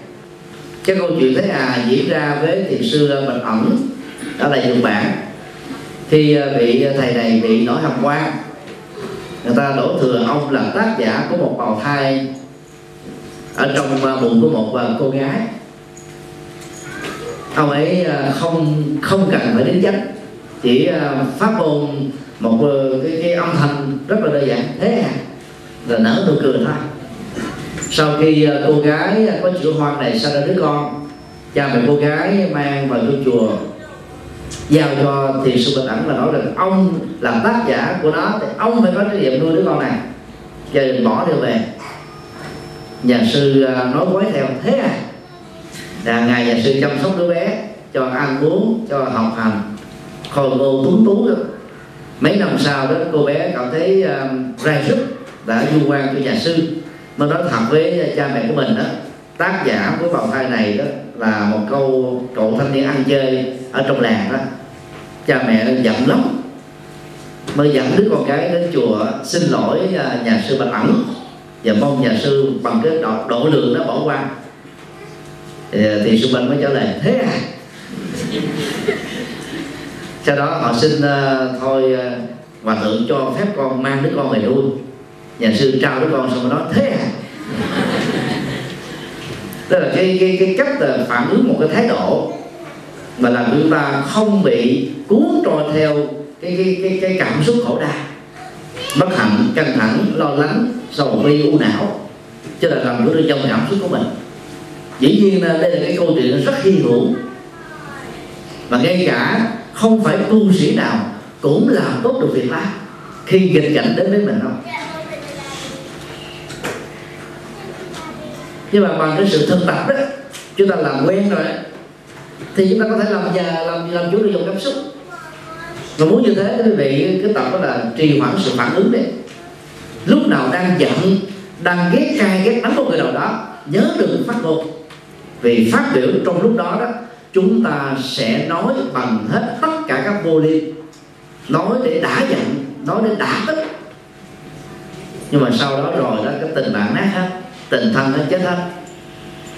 cái câu chuyện thế à diễn ra với thiền sư ờ, bạch ẩn đó là nhật bản. Thì ờ, vị ờ, thầy này bị nổi hàm quan. Người ta đổ thừa ông là tác giả của một bào thai ở trong bụng của một cô gái. Ông ấy không không cần phải đến chánh chỉ phát ngôn một cái, cái âm thanh rất là đơn giản thế à là nở nụ cười thôi sau khi ờ, cô gái có chữa hoang này sinh ra đứa con cha mẹ cô gái mang vào ngôi chùa giao cho thì sư bình ẩn là nói rằng ông làm tác giả của nó thì ông phải có trách nhiệm nuôi đứa con này. Gia đình bỏ đưa về. Nhà sư ờ, nói quấy theo thế à? Là ngài nhà sư chăm sóc đứa bé cho ăn uống cho học hành khôi ngô tuấn tú đó. Mấy năm sau đó cô bé cảm thấy uh, ra sức đã du quan cho nhà sư nó nói thật với cha mẹ của mình đó tác giả của vòng tay này đó là một câu cậu thanh niên ăn chơi ở trong làng đó. Cha mẹ giận lắm. Mới dẫn đứa con gái đến chùa xin lỗi à, nhà sư bạch ẩn và mong nhà sư bằng cái độ, độ lượng đó bỏ qua. Thì, à, thì sư bạch mới trả lời thế à? Sau đó họ xin uh, thôi uh, hòa thượng cho phép con mang đứa con về nuôi nhà sư trao đứa con xong rồi nói thế à? Tức là cái cái cái cách là phản ứng một cái thái độ mà làm chúng ta không bị cuốn trôi theo cái cái cái, cái cảm xúc khổ đau bất hạnh căng thẳng lo lắng sầu bi u não. Cho là làm chủ được dòng cảm xúc của mình. Dĩ nhiên đây là cái câu chuyện rất hy hữu. Và ngay cả không phải tu sĩ nào cũng làm tốt được việc đó. Khi nghịch cảnh đến với mình không nhưng mà bằng cái sự thực tập đó, chúng ta làm quen rồi thì chúng ta có thể làm già, làm làm chủ được dòng cảm xúc. Và muốn như thế, quý vị, cái tập đó là trì hoãn sự phản ứng đấy. Lúc nào đang giận, đang ghét cay, ghét đắng một người nào đó, nhớ đừng phát ngôn. Vì phát biểu trong lúc đó đó, chúng ta sẽ nói bằng hết tất cả các vô liên nói để đã giận, nói để đã tức. Nhưng mà sau đó rồi đó, cái tình bạn nát hết tình thân nó chết hết.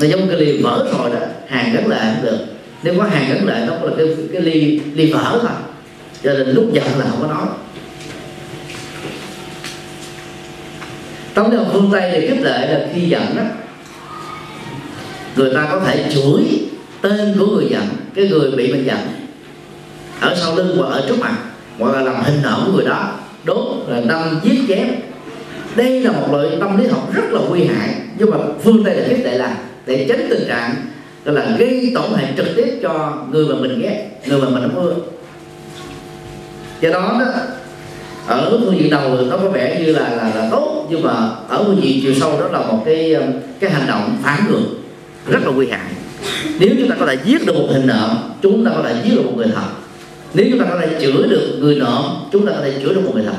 Nó giống cái ly vỡ rồi đó, hàng gắn lại không được. Nếu có hàng gắn lại nó là cái cái ly ly vỡ thôi. Cho nên lúc giận là không có nói. Tống đồng phương tây thì khích lệ là khi giận đó, người ta có thể chửi tên của người giận, cái người bị mình giận, ở sau lưng hoặc ở trước mặt, hoặc là làm hình ảnh của người đó. Đốt là đâm giết chém. Đây là một loại tâm lý học rất là nguy hại nhưng mà phương tây là tiếp lệ là để tránh tình trạng đó là gây tổn hại trực tiếp cho người mà mình ghét người mà mình không ưa. Do đó đó ở phương diện đầu nó có vẻ như là là, là tốt nhưng mà ở phương diện chiều sâu đó là một cái um, cái hành động phản ngược rất là nguy hại. Nếu chúng ta có thể giết được một hình nợ chúng ta có thể giết được một người thật. Nếu chúng ta có thể chữa được người nợ chúng ta có thể chữa được một người thật.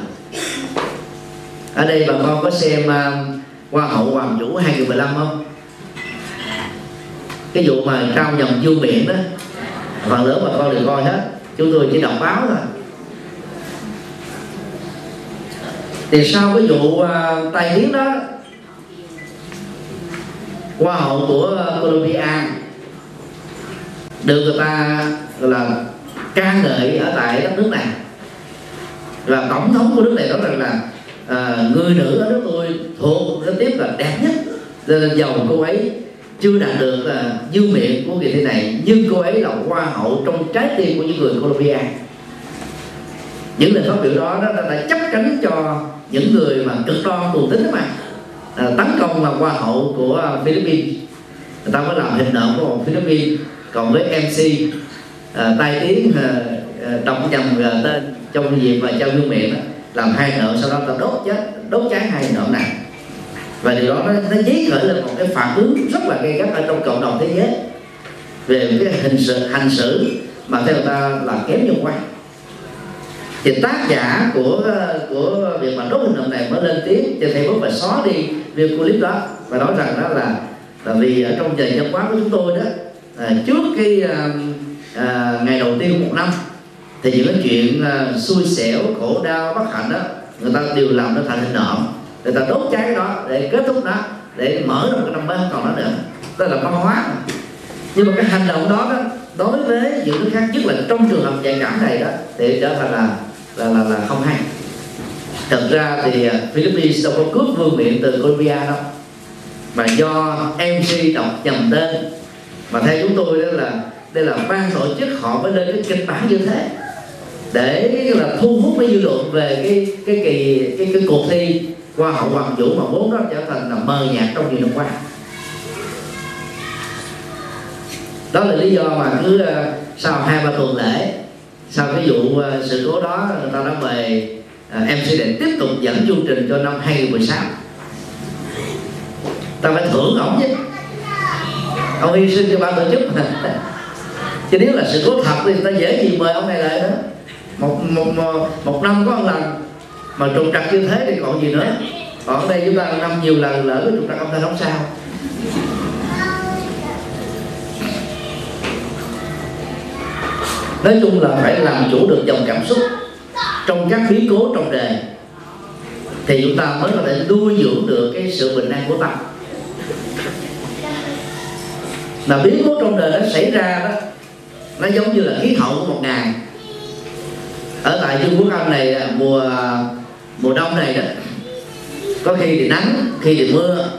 Ở đây bà con có xem uh, hoa hậu hoàng vũ 2015 không? Cái vụ mà trao dòng du miệng đó phần lớn bà con đều coi hết. Chúng tôi chỉ đọc báo thôi. Thì sau cái vụ uh, tai tiếng đó hoa hậu của Colombia được người ta là ca ngợi ở tại đất nước này. Và tổng thống của nước này nói rằng là à, người nữ ở nước tôi thuộc rất tiếp là đẹp nhất. Cho nên giàu cô ấy chưa đạt được là dư miệng của kỳ thi này nhưng cô ấy là hoa hậu trong trái tim của những người Colombia. Những lời phát biểu đó đó đã chấp cánh cho những người mà cực đoan tù tính mà. À, tấn công là hoa hậu của Philippines. Người ta mới làm hình nộm của một Philippines. Còn với MC à, tai tiếng à, à, đọc nhầm à, tên trong dịp và trao dương miệng đó làm hai nợ sau đó ta đốt chết đốt cháy hai nợ này. Và điều đó nó, nó dấy khởi lên một cái phản ứng rất là gay gắt ở trong cộng đồng thế giới về cái hình sự hành xử mà theo người ta là kém nhân quan thì tác giả của của việc mà đốt hình tượng này mới lên tiếng cho thầy bút và xóa đi video clip đó và nói rằng đó là là vì ở trong giờ văn hóa của chúng tôi đó à, trước cái à, à, ngày đầu tiên của một năm thì những cái chuyện uh, xui xẻo khổ đau bất hạnh đó người ta đều làm nó thành hình nộm. Người ta đốt cháy đó để kết thúc đó để mở ra một cái năm mới còn nó nữa đó là văn hóa. Nhưng mà cái hành động đó, đó đối với những cái khác nhất là trong trường hợp nhạy cảm này đó thì trở thành là là là, là không hay. Thật ra thì à, Philippines đâu có cướp vương miện từ Colombia đâu mà do MC đọc nhầm tên mà theo chúng tôi đó là đây là ban tổ chức họ mới lên cái kịch bản như thế để là thu hút cái dư luận về cái cái kỳ cái, cái cuộc thi qua hậu hoàng vũ mà vốn đó trở thành là mờ nhạt trong nhiều năm qua. Đó là lý do mà cứ uh, sau hai ba tuần lễ sau cái vụ uh, sự cố đó người ta đã mời uh, MC để tiếp tục dẫn chương trình cho năm 2016 ta phải thưởng ổng chứ. Ông hy sinh cho ban tổ chức mà. Chứ nếu là sự cố thật thì ta dễ gì mời ông này lại đó một một một, một năm có một lần. Mà trục trặc như thế thì còn gì nữa. Còn ở đây chúng ta năm nhiều lần lỡ cái trục trặc ông ta không sao. Nói chung là phải làm chủ được dòng cảm xúc trong các biến cố trong đề. Thì chúng ta mới có thể nuôi dưỡng được cái sự bình an của tâm. Là biến cố trong đời nó xảy ra đó nó giống như là khí hậu của một ngày ở tại Trung Quốc Anh này à, mùa à, mùa đông này đó, có khi thì nắng, khi thì mưa,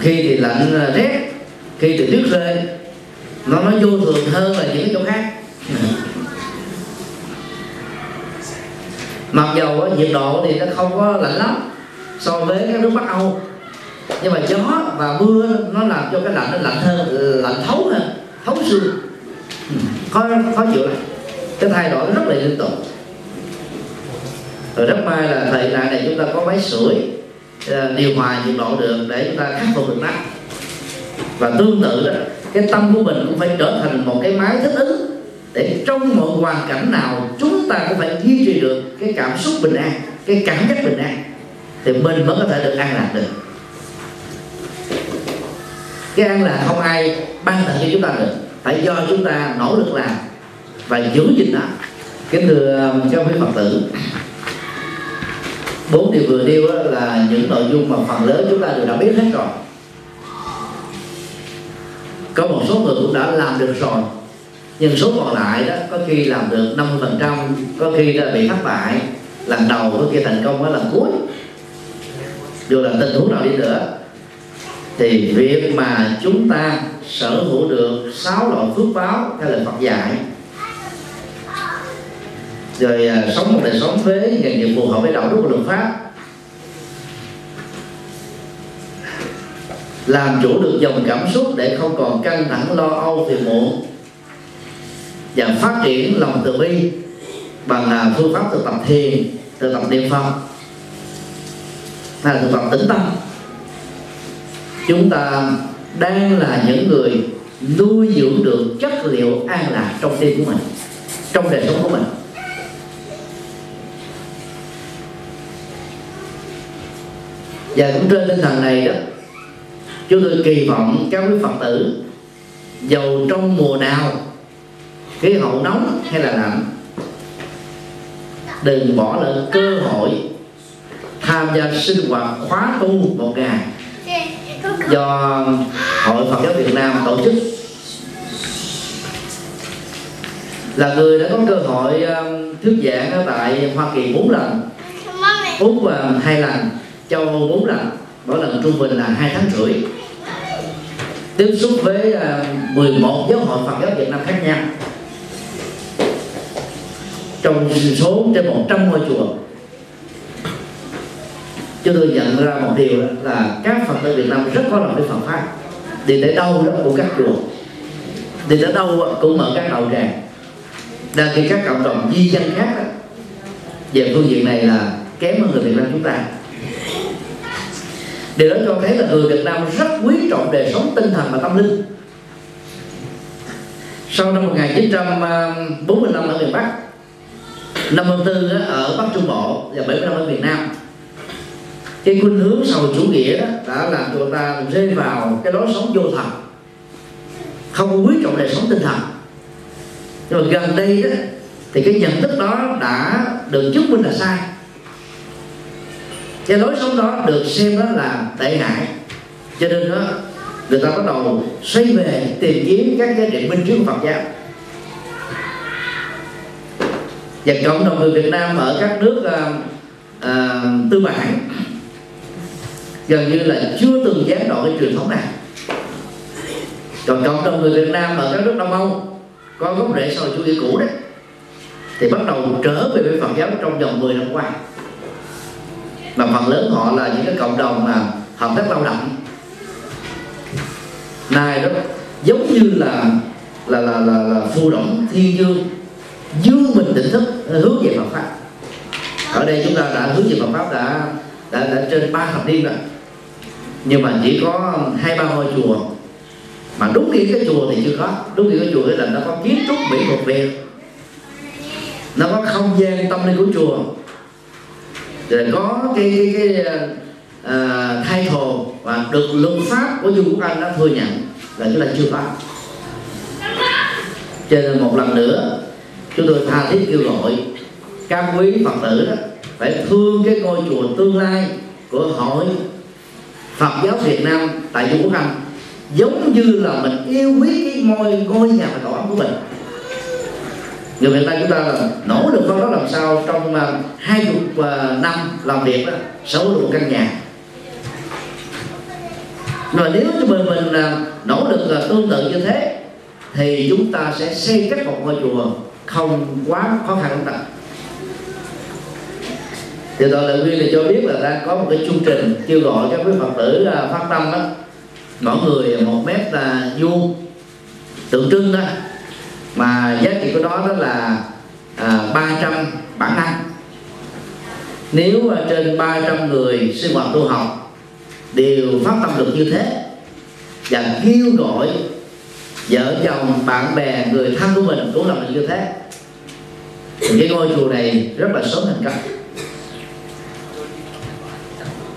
khi thì lạnh à, rét, khi thì nước rơi nó nó vô thường hơn là những cái chỗ khác. Mặc dầu nhiệt độ thì nó không có lạnh lắm so với các nước bắc âu, nhưng mà gió và mưa nó làm cho cái lạnh nó lạnh hơn, lạnh thấu hơn, thấu xương. Ừ, khó khó chịu này cái thay đổi rất là liên tục. Rồi rất may là thời đại này chúng ta có máy sưởi à, điều hòa nhiệt độ được để chúng ta khắc phục được nắng. Và tương tự đó, cái tâm của mình cũng phải trở thành một cái máy thích ứng để trong mọi hoàn cảnh nào chúng ta cũng phải duy trì được cái cảm xúc bình an, cái cảm giác bình an. Thì mình vẫn có thể được an lạc được. Cái an lạc không ai ban tặng cho chúng ta được. Phải do chúng ta nỗ lực làm và giữ gìn nó kính thưa um, các quý phật tử, bốn điều vừa nêu là những nội dung mà phần lớn chúng ta đều đã biết hết rồi. Có một số người cũng đã làm được rồi, nhưng số còn lại đó, có khi làm được 50 phần trăm, có khi là bị thất bại, lần đầu có khi thành công ở lần cuối. Dù là tình huống nào đi nữa, thì việc mà chúng ta sở hữu được sáu loại phước báo theo lời Phật dạy rồi à, sống một đời sống với nghề nghiệp phù hợp với đạo đức của luật pháp. Làm chủ được dòng cảm xúc để không còn căng thẳng lo âu phiền muộn. Và phát triển lòng từ bi bằng à, phương pháp thực tập thiền thực tập niệm phật hay là thực tập tĩnh tâm. Chúng ta đang là những người nuôi dưỡng được chất liệu an lạc trong tim của mình trong đời sống của mình. Và cũng trên tinh thần này đó chúng tôi kỳ vọng các quý phật tử dầu trong mùa nào khí hậu nóng hay là lạnh đừng bỏ lỡ cơ hội tham gia sinh hoạt khóa tu một ngày. Do hội Phật giáo Việt Nam tổ chức. Là người đã có cơ hội um, thuyết giảng ở tại Hoa Kỳ bốn lần Úc hai lần châu Âu bốn lần. Mỗi lần trung bình là hai tháng rưỡi. Tiếp xúc với à, 11 giáo hội Phật giáo Việt Nam khác nhau. Trong số trên 100 ngôi chùa. Chúng tôi nhận ra một điều là các phật tử Việt Nam rất có lòng với Phật pháp. Đi tới đâu đó của các chùa. Đi tới đâu cũng mở các đầu tràng đang khi các cộng đồng di dân khác đó, về phương diện này là kém hơn người Việt Nam chúng ta điều đó cho thấy là người Việt Nam rất quý trọng đời sống tinh thần và tâm linh. Sau năm 1945 ở miền Bắc 54 ở Bắc Trung Bộ và 75 ở miền Nam, cái khuynh hướng sầu chủ nghĩa đó đã làm cho ta rơi vào cái lối sống vô thần, không quý trọng đời sống tinh thần. Nhưng mà gần đây đó, thì cái nhận thức đó đã được chứng minh là sai cái lối sống đó được xem đó là tệ hại. Cho nên đó người ta bắt đầu xoay về tìm kiếm các giá trị minh chứng của Phật giáo. Và cộng đồng người Việt Nam ở các nước uh, uh, tư bản gần như là chưa từng gián đoạn cái truyền thống này. Còn cộng đồng người Việt Nam ở các nước Đông Âu có gốc rễ sau chủ nghĩa cũ đấy thì bắt đầu trở về với Phật giáo trong vòng 10 năm qua mà phần lớn họ là những cái cộng đồng mà hợp tác lao động. Này đó giống như là là là là, là phù động thiên dương dương mình tỉnh thức hướng về Phật pháp. Ở đây chúng ta đã hướng về Phật pháp đã đã, đã trên ba thập niên rồi. Nhưng mà chỉ có hai ba ngôi chùa. Mà đúng nghĩa cái chùa thì chưa có. Đúng nghĩa cái chùa là nó có kiến trúc mỹ thuật việt. Nó có không gian tâm linh của chùa rồi có cái cái, cái uh, thay thồ và được luật pháp của vương quốc anh đã thừa nhận là chúng ta chưa có cho nên một lần nữa chúng tôi tha thiết kêu gọi các quý phật tử đó phải thương cái ngôi chùa tương lai của hội Phật giáo Việt Nam tại Trung Quốc Anh giống như là mình yêu quý cái ngôi ngôi nhà và tổ ấm của mình người Việt Nam chúng ta là nỗ lực phân đó làm sao trong à, hai chục uh, năm làm việc đó sở hữu một căn nhà. Rồi nếu chúng mình mình uh, nỗ lực uh, tương tự như thế thì chúng ta sẽ xây cất một ngôi chùa không quá khó khăn chúng ta. Thì tôi lời khuyên thì cho biết là đang có một cái chương trình kêu gọi các quý phật tử à, phát tâm đó. Mỗi người một mét là vuông tượng trưng đó mà giá trị của đó đó là à, 300 bản năng. Nếu trên 300 người sinh hoạt tu học đều phát tâm được như thế và kêu gọi vợ chồng bạn bè người thân của mình cũng làm được như thế thì cái ngôi chùa này rất là sớm thành công.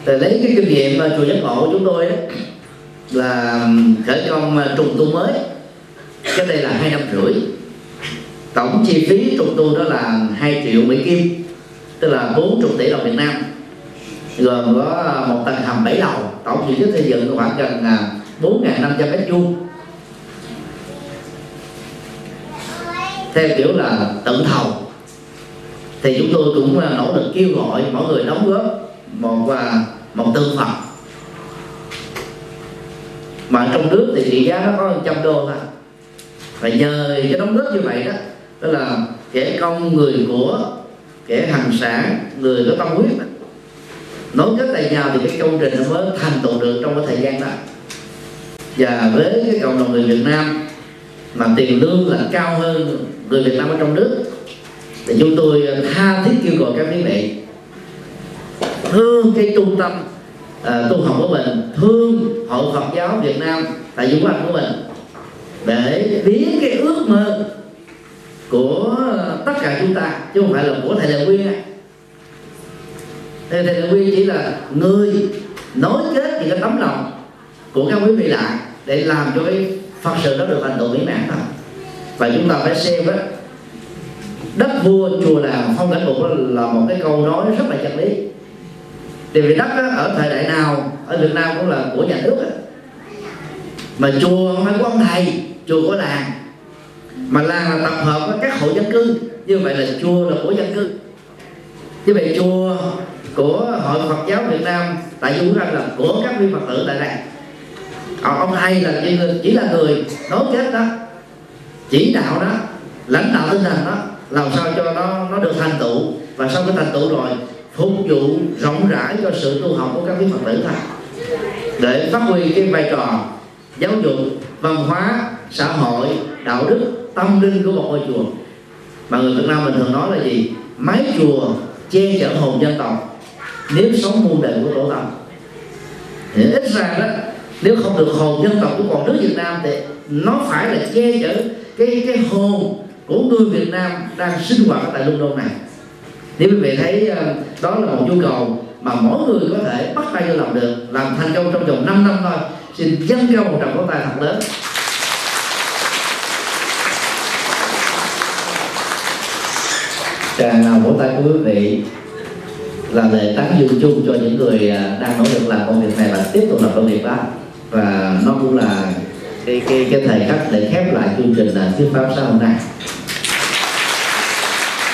Thì lấy cái kinh nghiệm chùa giác ngộ của chúng tôi đó, là khởi công à, trùng tu mới cái đây là hai năm rưỡi. Tổng chi phí trùng tu đó là 2 triệu mỹ kim, tức là 40 tỷ đồng Việt Nam. Gồm có à, một tầng hầm 7 lầu, tổng diện tích xây dựng khoảng gần à, 4.500 mét vuông. Theo kiểu là tự thầu. Thì chúng tôi cũng à, nỗ lực kêu gọi mọi người đóng góp một một tư phật mà trong nước thì trị giá nó có 100 đô thôi và nhờ cái đóng góp như vậy đó. Đó là kẻ công người của kẻ hành sản người có tâm huyết đó. nối kết tay nhau thì cái công trình nó mới thành tựu được trong cái thời gian đó. Và với cái cộng đồng người Việt Nam mà tiền lương là cao hơn người Việt Nam ở trong nước thì chúng tôi tha thiết kêu gọi các quý vị thương cái trung tâm uh, tu học của mình thương hội Phật giáo Việt Nam tại Dũng Anh của mình để biến cái ước mơ của tất cả chúng ta chứ không phải là của thầy Lệ Quyên thầy Lệ Quyên chỉ là người nối kết những cái tấm lòng của các quý vị lại để làm cho cái Phật sự đó được thành tựu mỹ mãn thôi. Và chúng ta phải xem đó đất vua chùa làng phong cảnh mục là một cái câu nói rất là chân lý. Thì vì đất đó, ở thời đại nào ở Việt Nam cũng là của nhà nước đó. mà chùa không phải của ông thầy chùa của làng. Mà làng là tập hợp với các hộ dân cư. Như vậy là chùa là của dân cư. Như vậy chùa của hội Phật giáo Việt Nam tại Dung rằng là của các vị Phật tử tại đây. Còn ông thầy là chỉ, chỉ là người nối kết đó chỉ đạo đó lãnh đạo tinh thần đó làm sao cho nó nó được thành tựu. Và sau cái thành tựu rồi phục vụ rộng rãi cho sự tu học của các vị phật tử thôi. Để phát huy cái vai trò giáo dục văn hóa, xã hội, đạo đức, tâm linh của một ngôi chùa. Mà người Việt Nam mình thường nói là gì? Mái chùa che chở hồn dân tộc nếu sống muôn đời của tổ tông. Thì ít ra đó, nếu không được hồn dân tộc của còn nước Việt Nam thì nó phải là che chở cái cái hồn của người Việt Nam đang sinh hoạt tại London này. Nếu quý vị thấy ờ, đó là một nhu cầu mà mỗi người có thể bắt tay vô làm được, làm thành công trong vòng 5 năm thôi xin dâng cao một tràng pháo tay thật lớn. Tràng nào vỗ tay của quý vị là lời tán dương chung cho những người à, đang nỗ lực làm công việc này và tiếp tục làm công việc đó. Và nó cũng là cái cái cái thời khắc để khép lại chương trình là thuyết pháp sáng hôm nay.